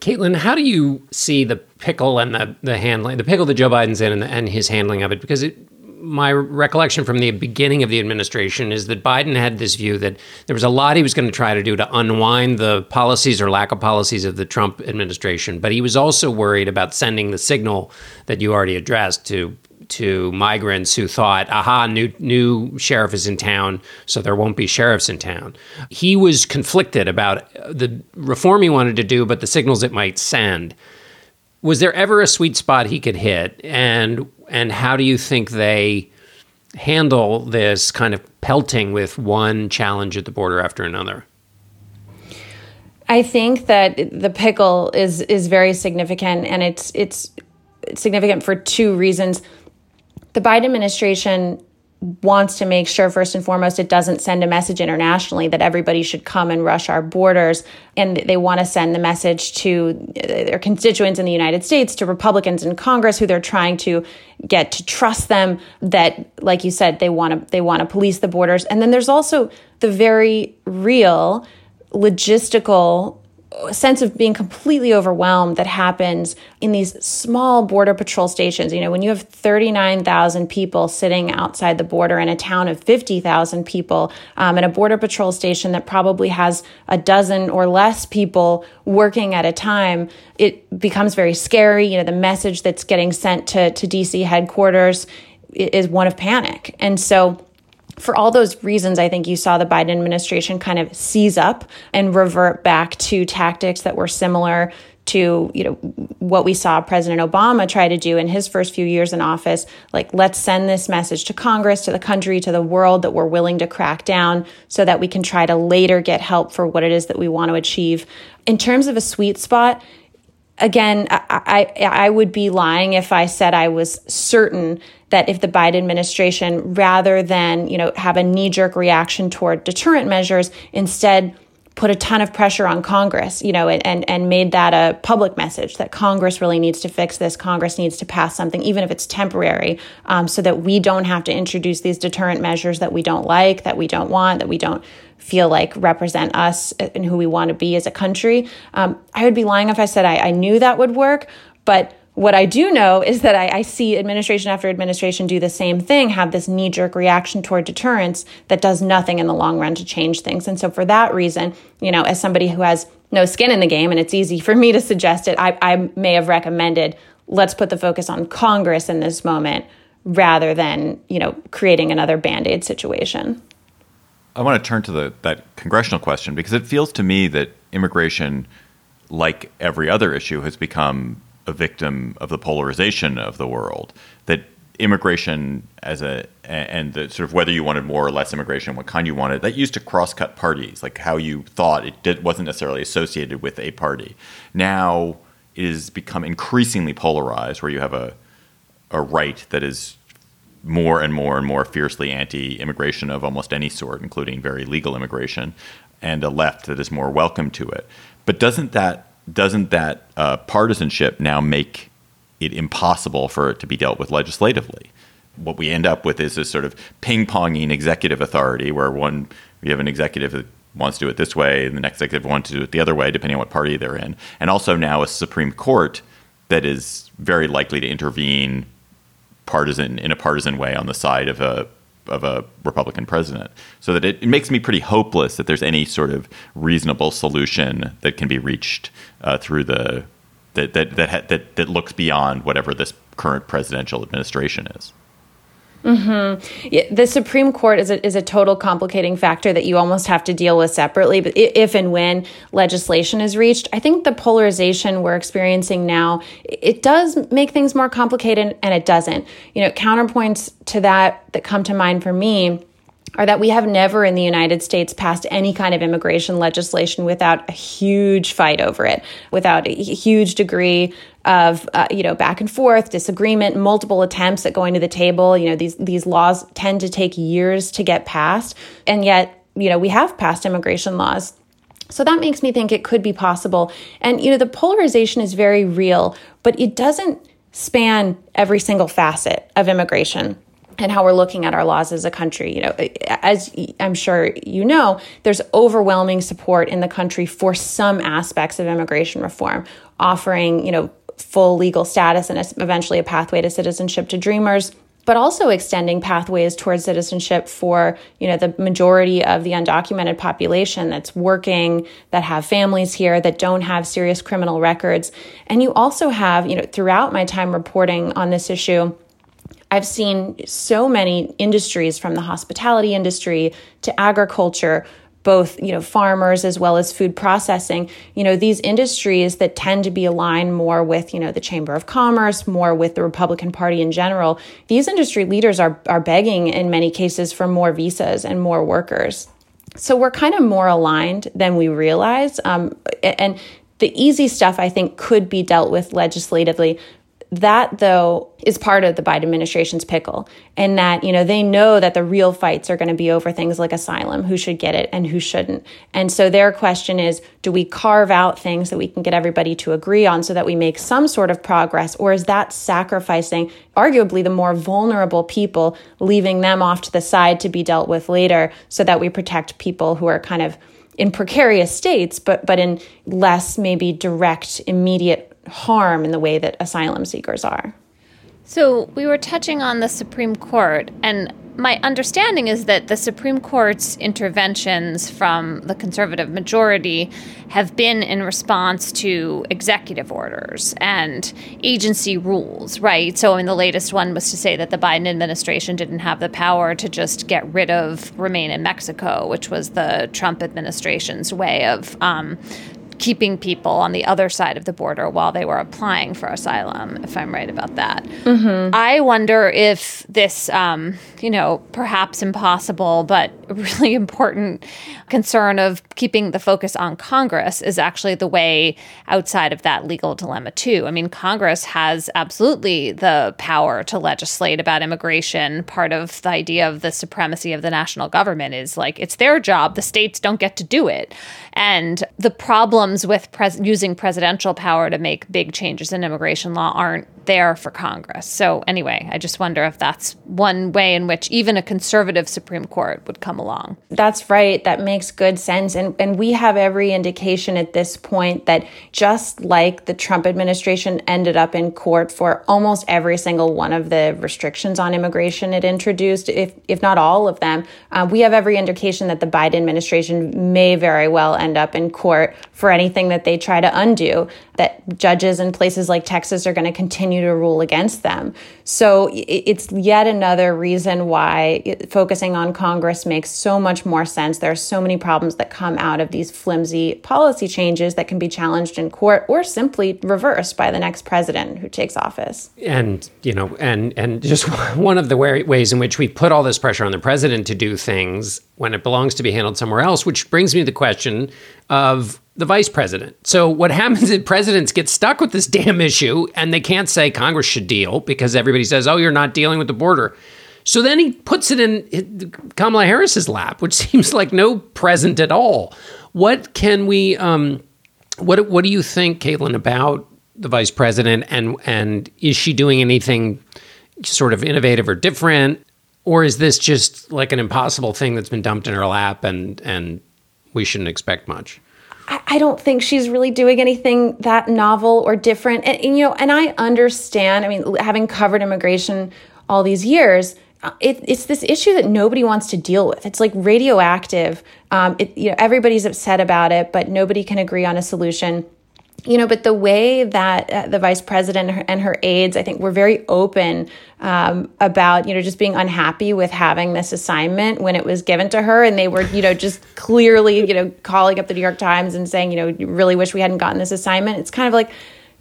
Speaker 3: Caitlin, how do you see the pickle and the, the handling, the pickle that Joe Biden's in and, the, and his handling of it? Because it, my recollection from the beginning of the administration is that Biden had this view that there was a lot he was going to try to do to unwind the policies or lack of policies of the Trump administration, but he was also worried about sending the signal that you already addressed to to migrants who thought, aha, new new sheriff is in town, so there won't be sheriffs in town. He was conflicted about uh, the reform he wanted to do, but the signals it might send. Was there ever a sweet spot he could hit? And and how do you think they handle this kind of pelting with one challenge at the border after another?
Speaker 4: I think that the pickle is is very significant, and it's it's significant for two reasons the Biden administration wants to make sure, first and foremost, it doesn't send a message internationally that everybody should come and rush our borders. And they want to send the message to uh, their constituents in the United States, to Republicans in Congress who they're trying to get to trust them that, like you said, they want to, they want to police the borders. And then there's also the very real logistical sense of being completely overwhelmed that happens in these small border patrol stations. You know, when you have 39,000 people sitting outside the border in a town of 50,000 people, um, and a border patrol station that probably has a dozen or less people working at a time, it becomes very scary. You know, the message that's getting sent to, to DC headquarters is one of panic. And so, for all those reasons, I think you saw the Biden administration kind of seize up and revert back to tactics that were similar to you know what we saw President Obama try to do in his first few years in office. Like let's send this message to Congress to the country to the world that we're willing to crack down so that we can try to later get help for what it is that we want to achieve. In terms of a sweet spot again I, I, I would be lying if I said I was certain that if the Biden administration, rather than, you know, have a knee jerk reaction toward deterrent measures, instead put a ton of pressure on Congress, you know, and, and made that a public message that Congress really needs to fix this. Congress needs to pass something, even if it's temporary, um, so that we don't have to introduce these deterrent measures that we don't like, that we don't want, that we don't feel like represent us and who we want to be as a country. Um, I would be lying if I said I, I knew that would work, but what I do know is that I, I, see administration after administration do the same thing, have this knee jerk reaction toward deterrence that does nothing in the long run to change things. And so, for that reason, you know, as somebody who has no skin in the game, and it's easy for me to suggest it, I, I may have recommended let's put the focus on Congress in this moment rather than, you know, creating another band aid situation.
Speaker 1: I want to turn to the, that congressional question because it feels to me that immigration, like every other issue, has become a victim of the polarization of the world. That immigration as a and the sort of whether you wanted more or less immigration, what kind you wanted, that used to cross cut parties, like how you thought it did, wasn't necessarily associated with a party. Now it has become increasingly polarized, where you have a a right that is more and more and more fiercely anti-immigration of almost any sort, including very legal immigration, and a left that is more welcome to it. But doesn't that doesn't that uh, partisanship now make it impossible for it to be dealt with legislatively? What we end up with is this sort of ping ponging executive authority where one, we have an executive that wants to do it this way, and the next executive wants to do it the other way, depending on what party they're in. And also now a Supreme Court that is very likely to intervene partisan in a partisan way on the side of a of a Republican president. So that it, it, makes me pretty hopeless that there's any sort of reasonable solution that can be reached uh, through the that that that, that that looks beyond whatever this current presidential administration is.
Speaker 4: Mm-hmm. Yeah, the Supreme Court is a, is a total complicating factor that you almost have to deal with separately. But if and when legislation is reached, I think the polarization we're experiencing now it does make things more complicated, and it doesn't. You know, counterpoints to that that come to mind for me are that we have never in the United States passed any kind of immigration legislation without a huge fight over it, without a huge degree of uh, you know back and forth, disagreement, multiple attempts at going to the table. You know these these laws tend to take years to get passed, and yet you know we have passed immigration laws. So that makes me think it could be possible. And you know the polarization is very real, but it doesn't span every single facet of immigration and how we're looking at our laws as a country. You know, as I'm sure you know, there's overwhelming support in the country for some aspects of immigration reform, offering, you know, full legal status and eventually a pathway to citizenship to dreamers but also extending pathways towards citizenship for you know the majority of the undocumented population that's working that have families here that don't have serious criminal records and you also have you know throughout my time reporting on this issue I've seen so many industries from the hospitality industry to agriculture both you know farmers as well as food processing you know these industries that tend to be aligned more with you know the chamber of commerce more with the republican party in general these industry leaders are are begging in many cases for more visas and more workers. So we're kind of more aligned than we realize um, and the easy stuff i think could be dealt with legislatively that, though, is part of the Biden administration's pickle, and that, you know, they know that the real fights are going to be over things like asylum, who should get it and who shouldn't. And so their question is do we carve out things that we can get everybody to agree on so that we make some sort of progress, or is that sacrificing arguably the more vulnerable people, leaving them off to the side to be dealt with later so that we protect people who are kind of in precarious states, but but in less maybe direct, immediate harm in the way that asylum seekers are.
Speaker 2: So we were touching on the Supreme Court, and my understanding is that the Supreme Court's interventions from the conservative majority have been in response to executive orders and agency rules, right? So, I mean, the latest one was to say that the Biden administration didn't have the power to just get rid of Remain in Mexico, which was the Trump administration's way of um, keeping people on the other side of the border while they were applying for asylum, if I'm right about that. Mm-hmm. I wonder if this, um, you know, perhaps impossible, but really important concern of keeping the focus on Congress is actually the way outside of that legal dilemma, too. I mean, Congress has absolutely the power to legislate about immigration. Part of the idea of the supremacy of the national government is like it's their job, the states don't get to do it. And the problems with pres- using presidential power to make big changes in immigration law aren't there for Congress. So, anyway, I just wonder if that's one way in which even a conservative Supreme Court would come along.
Speaker 4: That's right. That makes good sense. And, and we have every indication at this point that just like the Trump administration ended up in court for almost every single one of the restrictions on immigration it introduced, if, if not all of them, uh, we have every indication that the Biden administration may very well end up in court for anything that they try to undo, that judges in places like Texas are going to continue to rule against them. So it's yet another reason why focusing on Congress makes so much more sense. There are so many problems that come out of these flimsy policy changes that can be challenged in court or simply reversed by the next president who takes office.
Speaker 3: And, you know, and and just one of the ways in which we put all this pressure on the president to do things when it belongs to be handled somewhere else, which brings me to the question of the vice president. So what happens is presidents get stuck with this damn issue and they can't say Congress should deal because everybody says, "Oh, you're not dealing with the border." So then he puts it in Kamala Harris's lap, which seems like no present at all. What can we? Um, what What do you think, Caitlin, about the vice president, and and is she doing anything sort of innovative or different, or is this just like an impossible thing that's been dumped in her lap, and and we shouldn't expect much?
Speaker 4: I don't think she's really doing anything that novel or different. And, and, you know, and I understand. I mean, having covered immigration all these years, uh, it, it's this issue that nobody wants to deal with. It's like radioactive. Um, it, you know, everybody's upset about it, but nobody can agree on a solution you know, but the way that uh, the vice president and her, and her, aides, I think, were very open um, about, you know, just being unhappy with having this assignment when it was given to her. And they were, you know, just clearly, you know, calling up the New York Times and saying, you know, really wish we hadn't gotten this assignment. It's kind of like,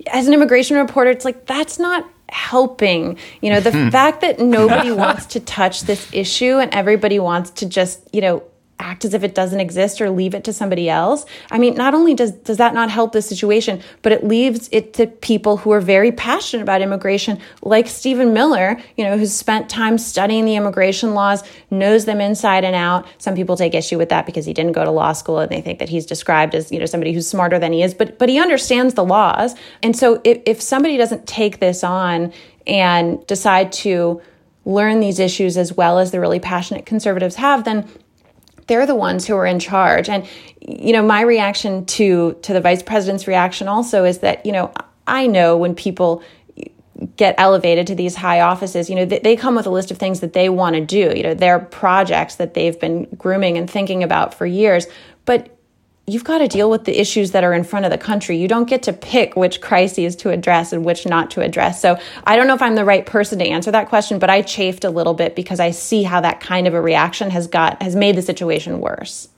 Speaker 4: as an immigration reporter, it's like, that's not helping. You know, the fact that nobody wants to touch this issue and everybody wants to just, you know, act as if it doesn't exist or leave it to somebody else. I mean, not only does does that not help the situation, but it leaves it to people who are very passionate about immigration, like Stephen Miller, you know, who's spent time studying the immigration laws, knows them inside and out. Some people take issue with that because he didn't go to law school and they think that he's described as, you know, somebody who's smarter than he is, but but he understands the laws. And so if, if somebody doesn't take this on and decide to learn these issues as well as the really passionate conservatives have, then they're the ones who are in charge and you know my reaction to to the vice president's reaction also is that you know i know when people get elevated to these high offices, you know, they, they come with a list of things that they want to do. You know, their projects that they've been grooming and thinking about for years. But you've got to deal with the issues that are in front of the country. You don't get to pick which crises to address and which not to address. So I don't know if I'm the right person to answer that question, but I chafed a little bit because I see how that kind of a reaction has got has made the situation worse.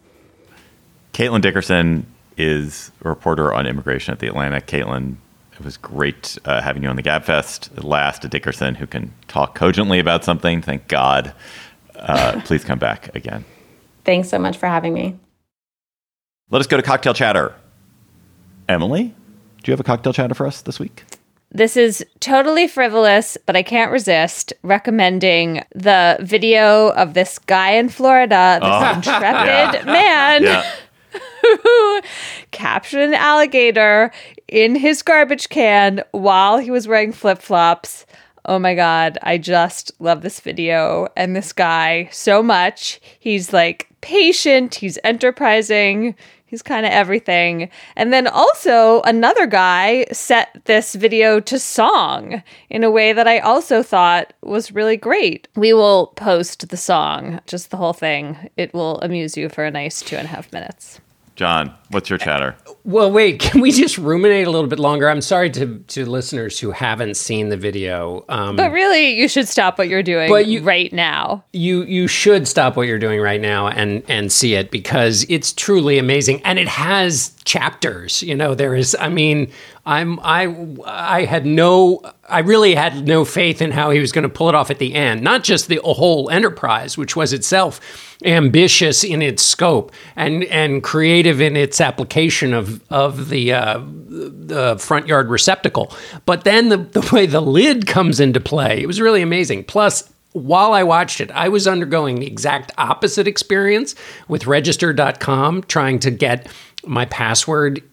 Speaker 1: Caitlin Dickerson is a reporter on immigration at the Atlantic. Caitlin, it was great uh, having you on the Gabfest. At last, a Dickerson who can talk cogently about something. Thank God. Uh, please come back again.
Speaker 4: Thanks so much for having me.
Speaker 1: Let us go to cocktail chatter. Emily, do you have a cocktail chatter for us this week?
Speaker 2: This is totally frivolous, but I can't resist recommending the video of this guy in Florida, this
Speaker 1: Oh,
Speaker 2: intrepid
Speaker 1: yeah.
Speaker 2: man
Speaker 1: Yeah.
Speaker 2: who captured an alligator in his garbage can while he was wearing flip flops. Oh my God, I just love this video and this guy so much. He's like patient, he's enterprising, he's kind of everything. And then also, another guy set this video to song in a way that I also thought was really great. We will post the song, just the whole thing. It will amuse you for a nice two and a half minutes.
Speaker 1: John, what's your uh, chatter?
Speaker 3: Well, wait, can we just ruminate a little bit longer? I'm sorry to, to listeners who haven't seen the video. Um,
Speaker 2: But really, you should stop what you're doing
Speaker 3: But you-
Speaker 2: right now.
Speaker 3: you you should stop what you're doing right now and and see it because it's truly amazing and it has chapters you know there is i mean i'm i i had no i really had no faith in how he was going to pull it off at the end not just the whole enterprise which was itself ambitious in its scope and and creative in its application of of the uh, the front yard receptacle but then the, the way the lid comes into play it was really amazing plus while I watched it, I was undergoing the exact opposite experience with register.com trying to get my password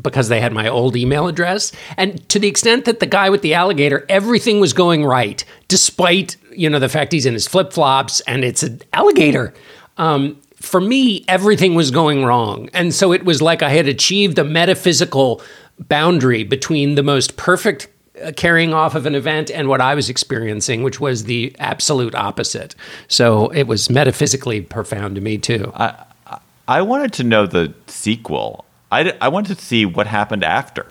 Speaker 3: because they had my old email address. And to the extent that the guy with the alligator, everything was going right, despite, you know, the fact he's in his flip flops and it's an alligator. Um, for me, everything was going wrong. And so it was like I had achieved a metaphysical boundary between the most perfect uh, carrying off of an event and what I was experiencing, which was the absolute opposite. So it was metaphysically profound to me, too.
Speaker 1: I wanted to know the sequel. I wanted to see what happened after.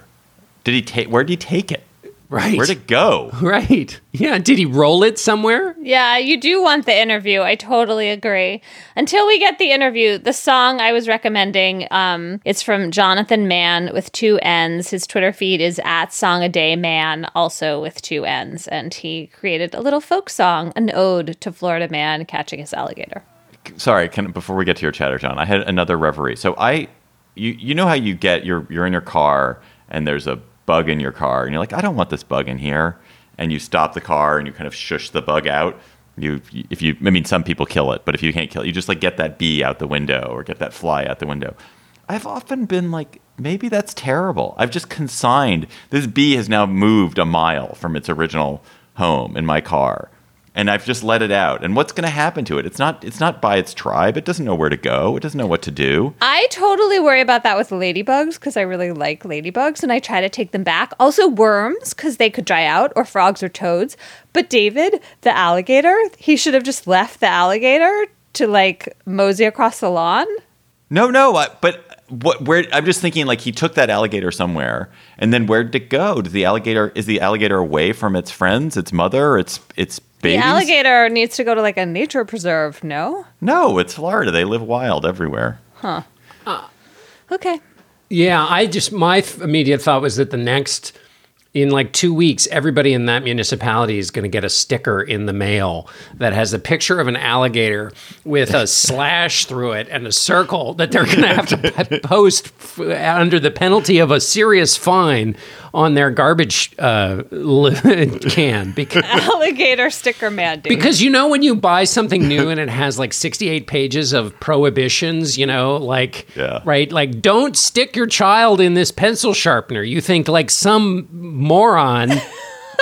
Speaker 1: Did he take? Where did he take it?
Speaker 3: Right.
Speaker 1: Where'd it go?
Speaker 3: Right. Yeah. Did he roll it somewhere?
Speaker 2: Yeah, you do want the interview. I totally agree. Until we get the interview, the song I was recommending, um, it's from Jonathan Mann with two N's. His Twitter feed is at Song a Day Man, also with two N's. And he created a little folk song, an ode to Florida man catching his alligator.
Speaker 1: Sorry, can, before we get to your chatter, John, I had another reverie. So I, you, you know how you get you're you're in your car and there's a bug in your car and you're like, I don't want this bug in here, and you stop the car and you kind of shush the bug out. You, if you, I mean, some people kill it, but if you can't kill it, you just like get that bee out the window or get that fly out the window. I've often been like, maybe that's terrible. I've just consigned this bee has now moved a mile from its original home in my car and I've just let it out. And what's going to happen to it? It's not it's not by its tribe. It doesn't know where to go. It doesn't know what to do.
Speaker 2: I totally worry about that with ladybugs because I really like ladybugs and I try to take them back. Also, worms because they could dry out, or frogs or toads. But David, the alligator, he should have just left the alligator to like mosey across the lawn.
Speaker 1: No, no, I, but what where I'm just thinking like he took that alligator somewhere and then where did it go? Did the alligator is the alligator away from its friends, its mother, its its babies?
Speaker 2: The alligator needs to go to like a nature preserve, no?
Speaker 1: No, it's Florida. They live wild everywhere.
Speaker 2: Huh. Uh. Okay.
Speaker 3: Yeah, I just my th- immediate thought was that the next in like 2 weeks everybody in that municipality is going to get a sticker in the mail that has a picture of an alligator with a slash through it and a circle that they're going to have to post f- under the penalty of a serious fine on their garbage uh, can because
Speaker 2: alligator sticker mandate.
Speaker 3: because you know when you buy something new and it has like 68 pages of prohibitions, you know, like right, like don't stick your child in this pencil sharpener. You think like some moron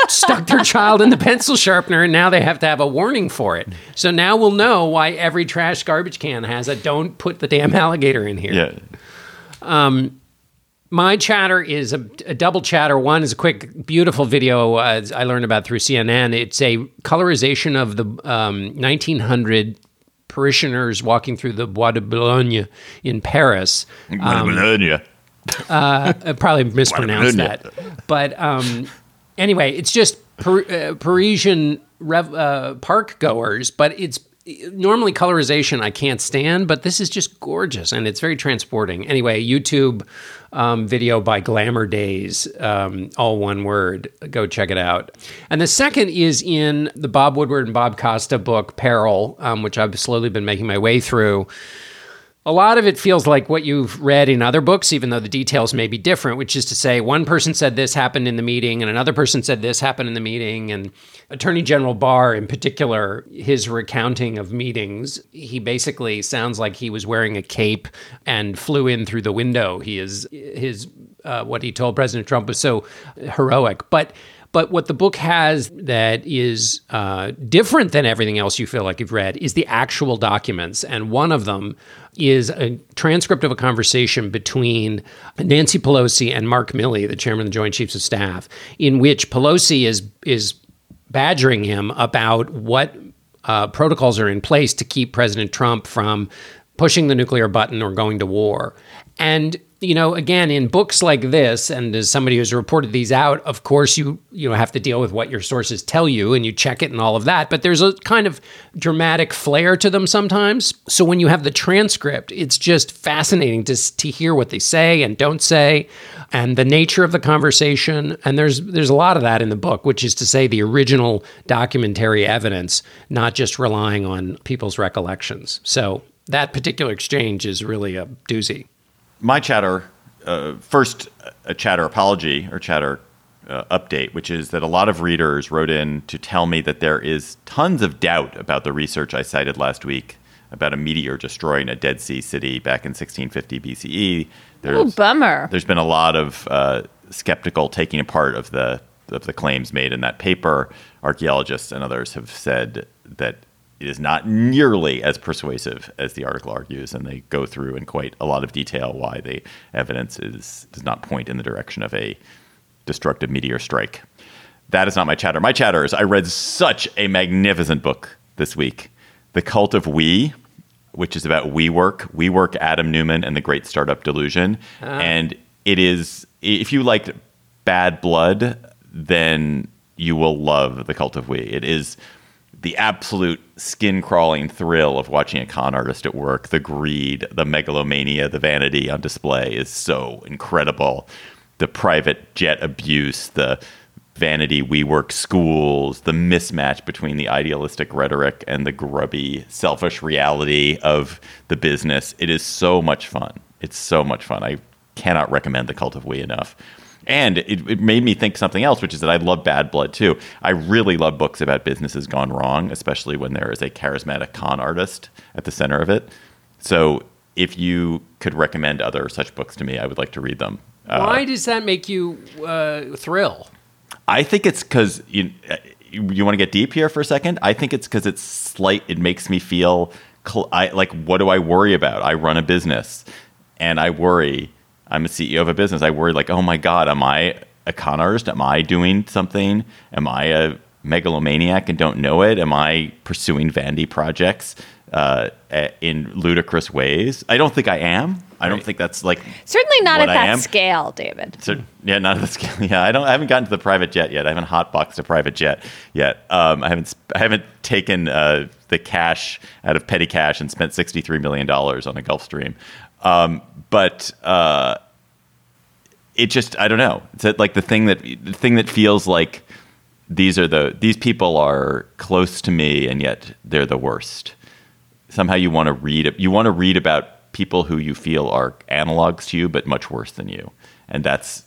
Speaker 3: stuck their child in the pencil sharpener and now they have to have a warning for it. So now we'll know why every trash garbage can has a don't put the damn alligator in here.
Speaker 1: Yeah.
Speaker 3: Um My chatter is a, a, double chatter. One is a quick, beautiful video uh, I learned about through CNN. It's a colorization of the um, 1900 parishioners walking through the Bois de Boulogne in Paris.
Speaker 1: Um, Boulogne.
Speaker 3: Uh, I probably mispronounced that. But um, anyway, it's just Par- uh, Parisian rev- uh, park goers, but it's normally colorization I can't stand, but this is just gorgeous and it's very transporting. Anyway, YouTube um, video by Glamour Daze, um, all one word. Go check it out. And the second is in the Bob Woodward and Bob Costa book, Peril, um, which I've slowly been making my way through a lot of it feels like what you've read in other books, even though the details may be different, which is to say, one person said this happened in the meeting, and another person said this happened in the meeting. And Attorney General Barr, in particular, his recounting of meetings, he basically sounds like he was wearing a cape and flew in through the window. He is his uh, what he told President Trump was so heroic, but but what the book has that is uh, different than everything else you feel like you've read is the actual documents. And one of them is a transcript of a conversation between Nancy Pelosi and Mark Milley, the chairman of the Joint Chiefs of Staff, in which Pelosi is is badgering him about what uh, protocols are in place to keep President Trump from pushing the nuclear button or going to war. And you know, again, in books like this, and as somebody who's reported these out, of course, you you know have to deal with what your sources tell you, and you check it and all of that. But there's a kind of dramatic flair to them sometimes. So when you have the transcript, it's just fascinating to to hear what they say and don't say, and the nature of the conversation. And there's there's a lot of that in the book, which is to say the original documentary evidence, not just relying on people's recollections. So that particular exchange is really a doozy
Speaker 1: my chatter uh, first a chatter apology or chatter uh, update, which is that a lot of readers wrote in to tell me that there is tons of doubt about the research I cited last week about a meteor destroying a Dead Sea city back in 1650 BCE.
Speaker 2: There's, oh, bummer.
Speaker 1: There's been a lot of uh, skeptical taking apart of the of the claims made in that paper. Archaeologists and others have said that it is not nearly as persuasive as the article argues, and they go through in quite a lot of detail why the evidence is does not point in the direction of a destructive meteor strike. That is not my chatter. My chatter is I read such a magnificent book this week, The Cult of We, which is about WeWork, WeWork, Adam Neumann, and the Great Startup Delusion, uh. and it is if you liked Bad Blood, then you will love The Cult of We. It is the absolute skin crawling thrill of watching a con artist at work, the greed, the megalomania, the vanity on display is so incredible. The private jet abuse, the vanity WeWork schools, the mismatch between the idealistic rhetoric and the grubby, selfish reality of the business. It is so much fun. It's so much fun. I cannot recommend the Cult of We enough. And it, it, made me think something else, which is that I love Bad Blood too. I really love books about businesses gone wrong, especially when there is a charismatic con artist at the center of it. So if you could recommend other such books to me, I would like to read them.
Speaker 3: Why uh, does that make you uh, thrill?
Speaker 1: I think it's because you, you want to get deep here for a second. I think it's because it's slight. It makes me feel cl- I, like what do I worry about? I run a business, and I worry I'm a CEO of a business. I worry like, oh my God, am I a con artist? Am I doing something? Am I a megalomaniac and don't know it? Am I pursuing vanity projects uh, in ludicrous ways? I don't think I am. I don't think that's like
Speaker 2: certainly not at that scale, David.
Speaker 1: So, yeah, not at the scale. Yeah, I don't. I haven't gotten to the private jet yet. I haven't hotboxed a private jet yet. Um, I haven't. I haven't taken uh, the cash out of petty cash and spent sixty three million dollars on a Gulfstream. Um, but uh, it just I don't know. It's like the thing that the thing that feels like these are the these people are close to me and yet they're the worst. Somehow you want to read you want to read about people who you feel are analogs to you but much worse than you. And that's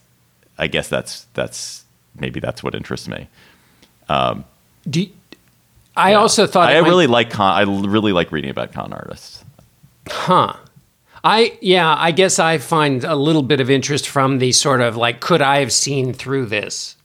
Speaker 1: I guess that's that's maybe that's what interests me. Um,
Speaker 3: Do you, I yeah. also thought
Speaker 1: I really like con I really like reading about con artists.
Speaker 3: Huh. I yeah, I guess I find a little bit of interest from the sort of like, could I have seen through this?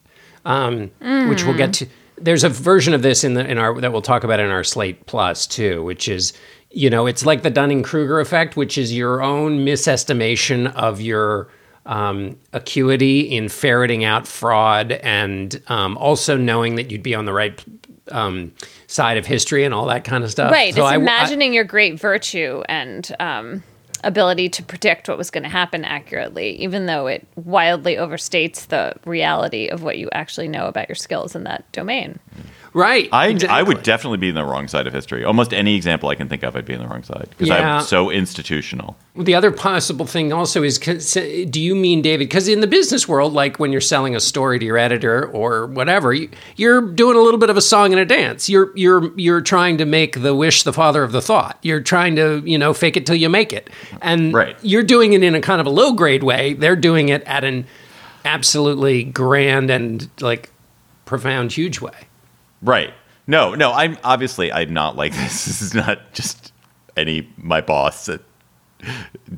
Speaker 3: Um, mm. Which we'll get to. There's a version of this in the in our that we'll talk about in our Slate Plus too, which is you know it's like the Dunning Kruger effect, which is your own misestimation of your um, acuity in ferreting out fraud and um, also knowing that you'd be on the right um, side of history and all that kind of stuff.
Speaker 2: Right.
Speaker 3: So
Speaker 2: it's
Speaker 3: I- I-
Speaker 2: imagining your great virtue and um, ability to predict what was going to happen accurately, even though it wildly overstates the reality of what you actually know about your skills in that domain.
Speaker 3: Right.
Speaker 1: I, I would definitely be in the wrong side of history. Almost any example I can think of, I'd be in the wrong side because
Speaker 3: Yeah.
Speaker 1: I'm so institutional.
Speaker 3: The other possible thing also is do you mean, David? Because in the business world, like when you're selling a story to your editor or whatever, you, you're doing a little bit of a song and a dance. You're you're you're trying to make the wish the father of the thought. You're trying to you know fake it till you make it, and you're doing it in a kind of a low grade way. They're doing it at an absolutely grand and like profound, huge way.
Speaker 1: Right. No, no, I'm obviously I'm not like this. This is not just any my boss. that-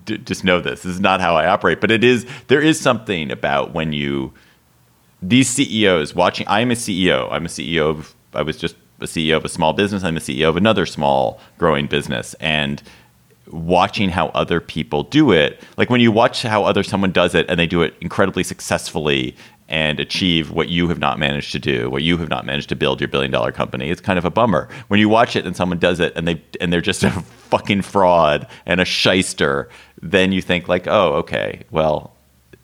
Speaker 1: d- just know this. This is not how I operate, but it is there is something about when you these CEOs watching I'm a CEO. I'm a CEO of I was just a CEO of a small business. I'm a CEO of another small growing business and watching how other people do it like when you watch how other someone does it and they do it incredibly successfully and achieve what you have not managed to do what you have not managed to build your billion dollar company it's kind of a bummer when you watch it and someone does it and they and they're just a fucking fraud and a shyster then you think like oh okay well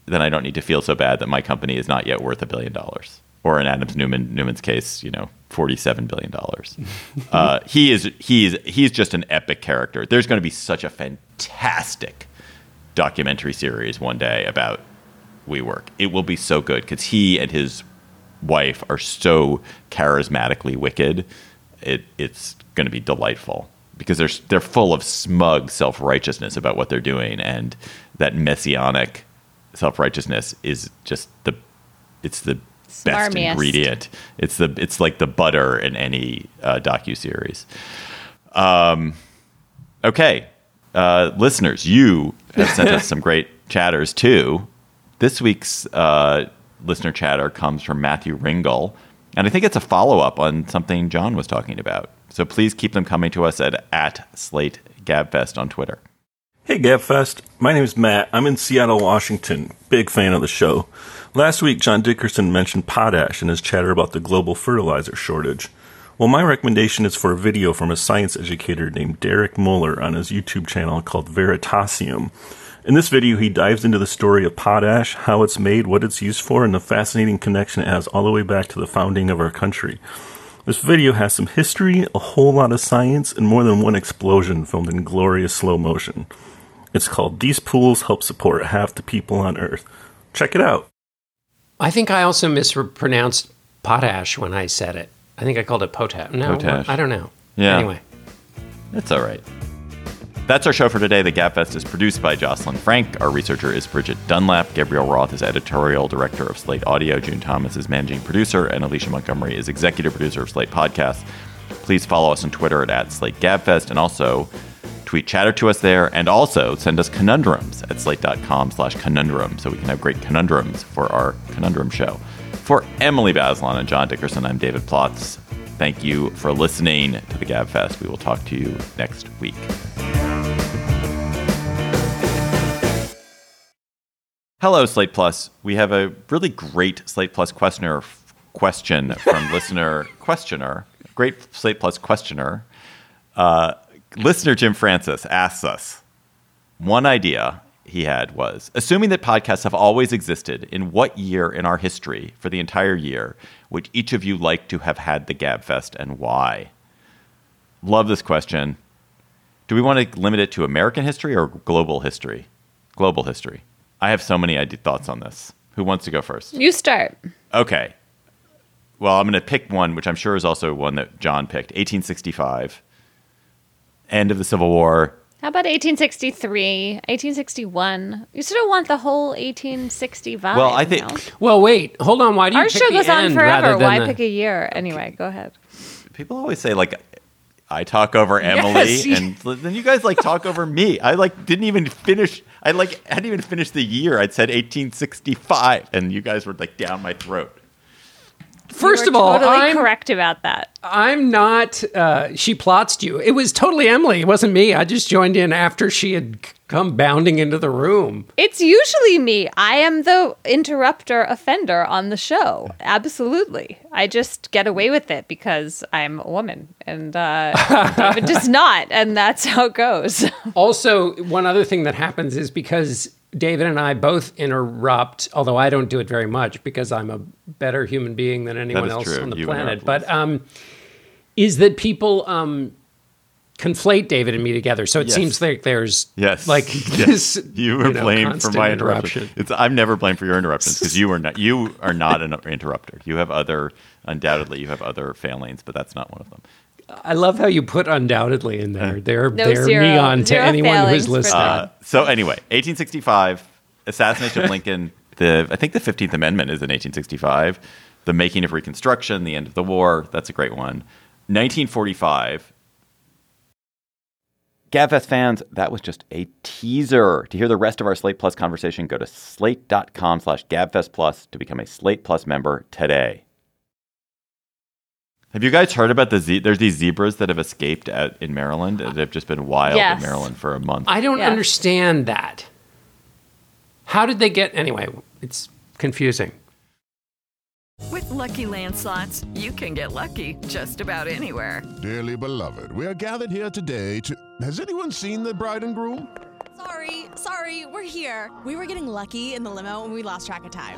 Speaker 1: then I don't need to feel so bad that my company is not yet worth a billion dollars. Or in Adams Neumann Neumann's case, you know, forty-seven billion dollars. uh, he is he's he's just an epic character. There's going to be such a fantastic documentary series one day about WeWork. It will be so good because he and his wife are so charismatically wicked. It it's going to be delightful because they're they're full of smug self righteousness about what they're doing, and that messianic self righteousness is just the it's the best ingredient. It's the it's like the butter in any uh, docu series. Um, okay, uh, listeners, you have sent us some great chatters too. This week's uh, listener chatter comes from Matthew Ringel, and I think it's a follow up on something John was talking about. So please keep them coming to us at at Slate Gabfest on Twitter.
Speaker 5: Hey Gabfest, my name is Matt. I'm in Seattle, Washington. Big fan of the show. Last week, John Dickerson mentioned potash in his chatter about the global fertilizer shortage. Well, my recommendation is for a video from a science educator named Derek Muller on his YouTube channel called Veritasium. In this video, he dives into the story of potash, how it's made, what it's used for, and the fascinating connection it has all the way back to the founding of our country. This video has some history, a whole lot of science, and more than one explosion filmed in glorious slow motion. It's called These Pools Help Support Half the People on Earth. Check it out.
Speaker 3: I think I also mispronounced potash when I said it. I think I called it potash. No,
Speaker 1: Potash.
Speaker 3: I don't know.
Speaker 1: Yeah.
Speaker 3: Anyway.
Speaker 1: That's all right. That's our show for today. The Gabfest is produced by Jocelyn Frank. Our researcher is Bridget Dunlap. Gabriel Roth is editorial director of Slate Audio. June Thomas is managing producer. And Alicia Montgomery is executive producer of Slate Podcasts. Please follow us on Twitter at, at Gabfest and also tweet chatter to us there. And also send us conundrums at slate.com slash conundrum so we can have great conundrums for our conundrum show. For Emily Bazelon and John Dickerson, I'm David Plotz. Thank you for listening to the Gabfest. We will talk to you next week. Hello, Slate Plus. We have a really great Slate Plus questioner question from listener questioner. Great Slate Plus questioner. Uh, listener Jim Francis asks us one idea he had was assuming that podcasts have always existed, in what year in our history, for the entire year, would each of you like to have had the Gabfest and why? Love this question. Do we want to limit it to American history or global history? Global history. I have so many thoughts on this. Who wants to go first?
Speaker 2: You start.
Speaker 1: Okay. Well, I'm going to pick one, which I'm sure is also one that John picked 1865, end of the Civil War.
Speaker 2: How about 1863, 1861? You sort of want the whole 1865.
Speaker 1: Well, I
Speaker 2: you
Speaker 1: think-
Speaker 2: know?
Speaker 3: Well, wait. Hold on. Why do you
Speaker 2: Our
Speaker 3: pick
Speaker 2: show
Speaker 3: the
Speaker 2: goes on forever. Why
Speaker 3: the-
Speaker 2: pick a year? Anyway, go ahead.
Speaker 1: People always say, like, I talk over Emily,
Speaker 2: you-
Speaker 1: and then you guys like talk over me. I like didn't even finish. I like hadn't even finished the year. I'd said 1865, and you guys were like down my throat.
Speaker 3: First of all,
Speaker 2: totally
Speaker 3: I'm
Speaker 2: correct about that.
Speaker 3: I'm not. Uh, she plots you. It was totally Emily. It wasn't me. I just joined in after she had come bounding into the room.
Speaker 2: It's usually me. I am the interrupter offender on the show. Absolutely. I just get away with it because I'm a woman and uh, David does not. And that's how it goes.
Speaker 3: also, one other thing that happens is because David and I both interrupt, although I don't do it very much because I'm a better human being than anyone else
Speaker 1: true.
Speaker 3: on the
Speaker 1: You
Speaker 3: planet. But um, is that people um, conflate David and me together? So it
Speaker 1: Yes.
Speaker 3: seems like there's
Speaker 1: Yes.
Speaker 3: like
Speaker 1: Yes.
Speaker 3: this.
Speaker 1: You were
Speaker 3: know,
Speaker 1: blamed for my interruption. It's I'm never blamed for your interruptions because you are not you are not an interrupter. You have other undoubtedly you have other failings, but that's not one of them.
Speaker 3: I love how you put undoubtedly in there. They're
Speaker 2: No,
Speaker 3: they're
Speaker 2: zero-
Speaker 3: neon to anyone who's listening.
Speaker 1: Uh, so anyway, 1865, assassination of Lincoln. The I think the 15th Amendment is in 1865. The making of Reconstruction, the end of the war. That's a great one. 1945. Gabfest fans, that was just a teaser. To hear the rest of our Slate Plus conversation, go to slate.com slash Gabfest Plus to become a Slate Plus member today. Have you guys heard about the ze- there's these zebras that have escaped at, in Maryland that have just been wild
Speaker 2: Yes.
Speaker 1: in Maryland for a month?
Speaker 3: I don't
Speaker 2: Yeah.
Speaker 3: understand that. How did they get anyway? It's confusing.
Speaker 6: With Lucky Land slots, you can get lucky just about anywhere.
Speaker 7: Dearly beloved, we are gathered here today to. Has anyone seen the bride and groom?
Speaker 8: Sorry, sorry, we're here. We were getting lucky in the limo and we lost track of time.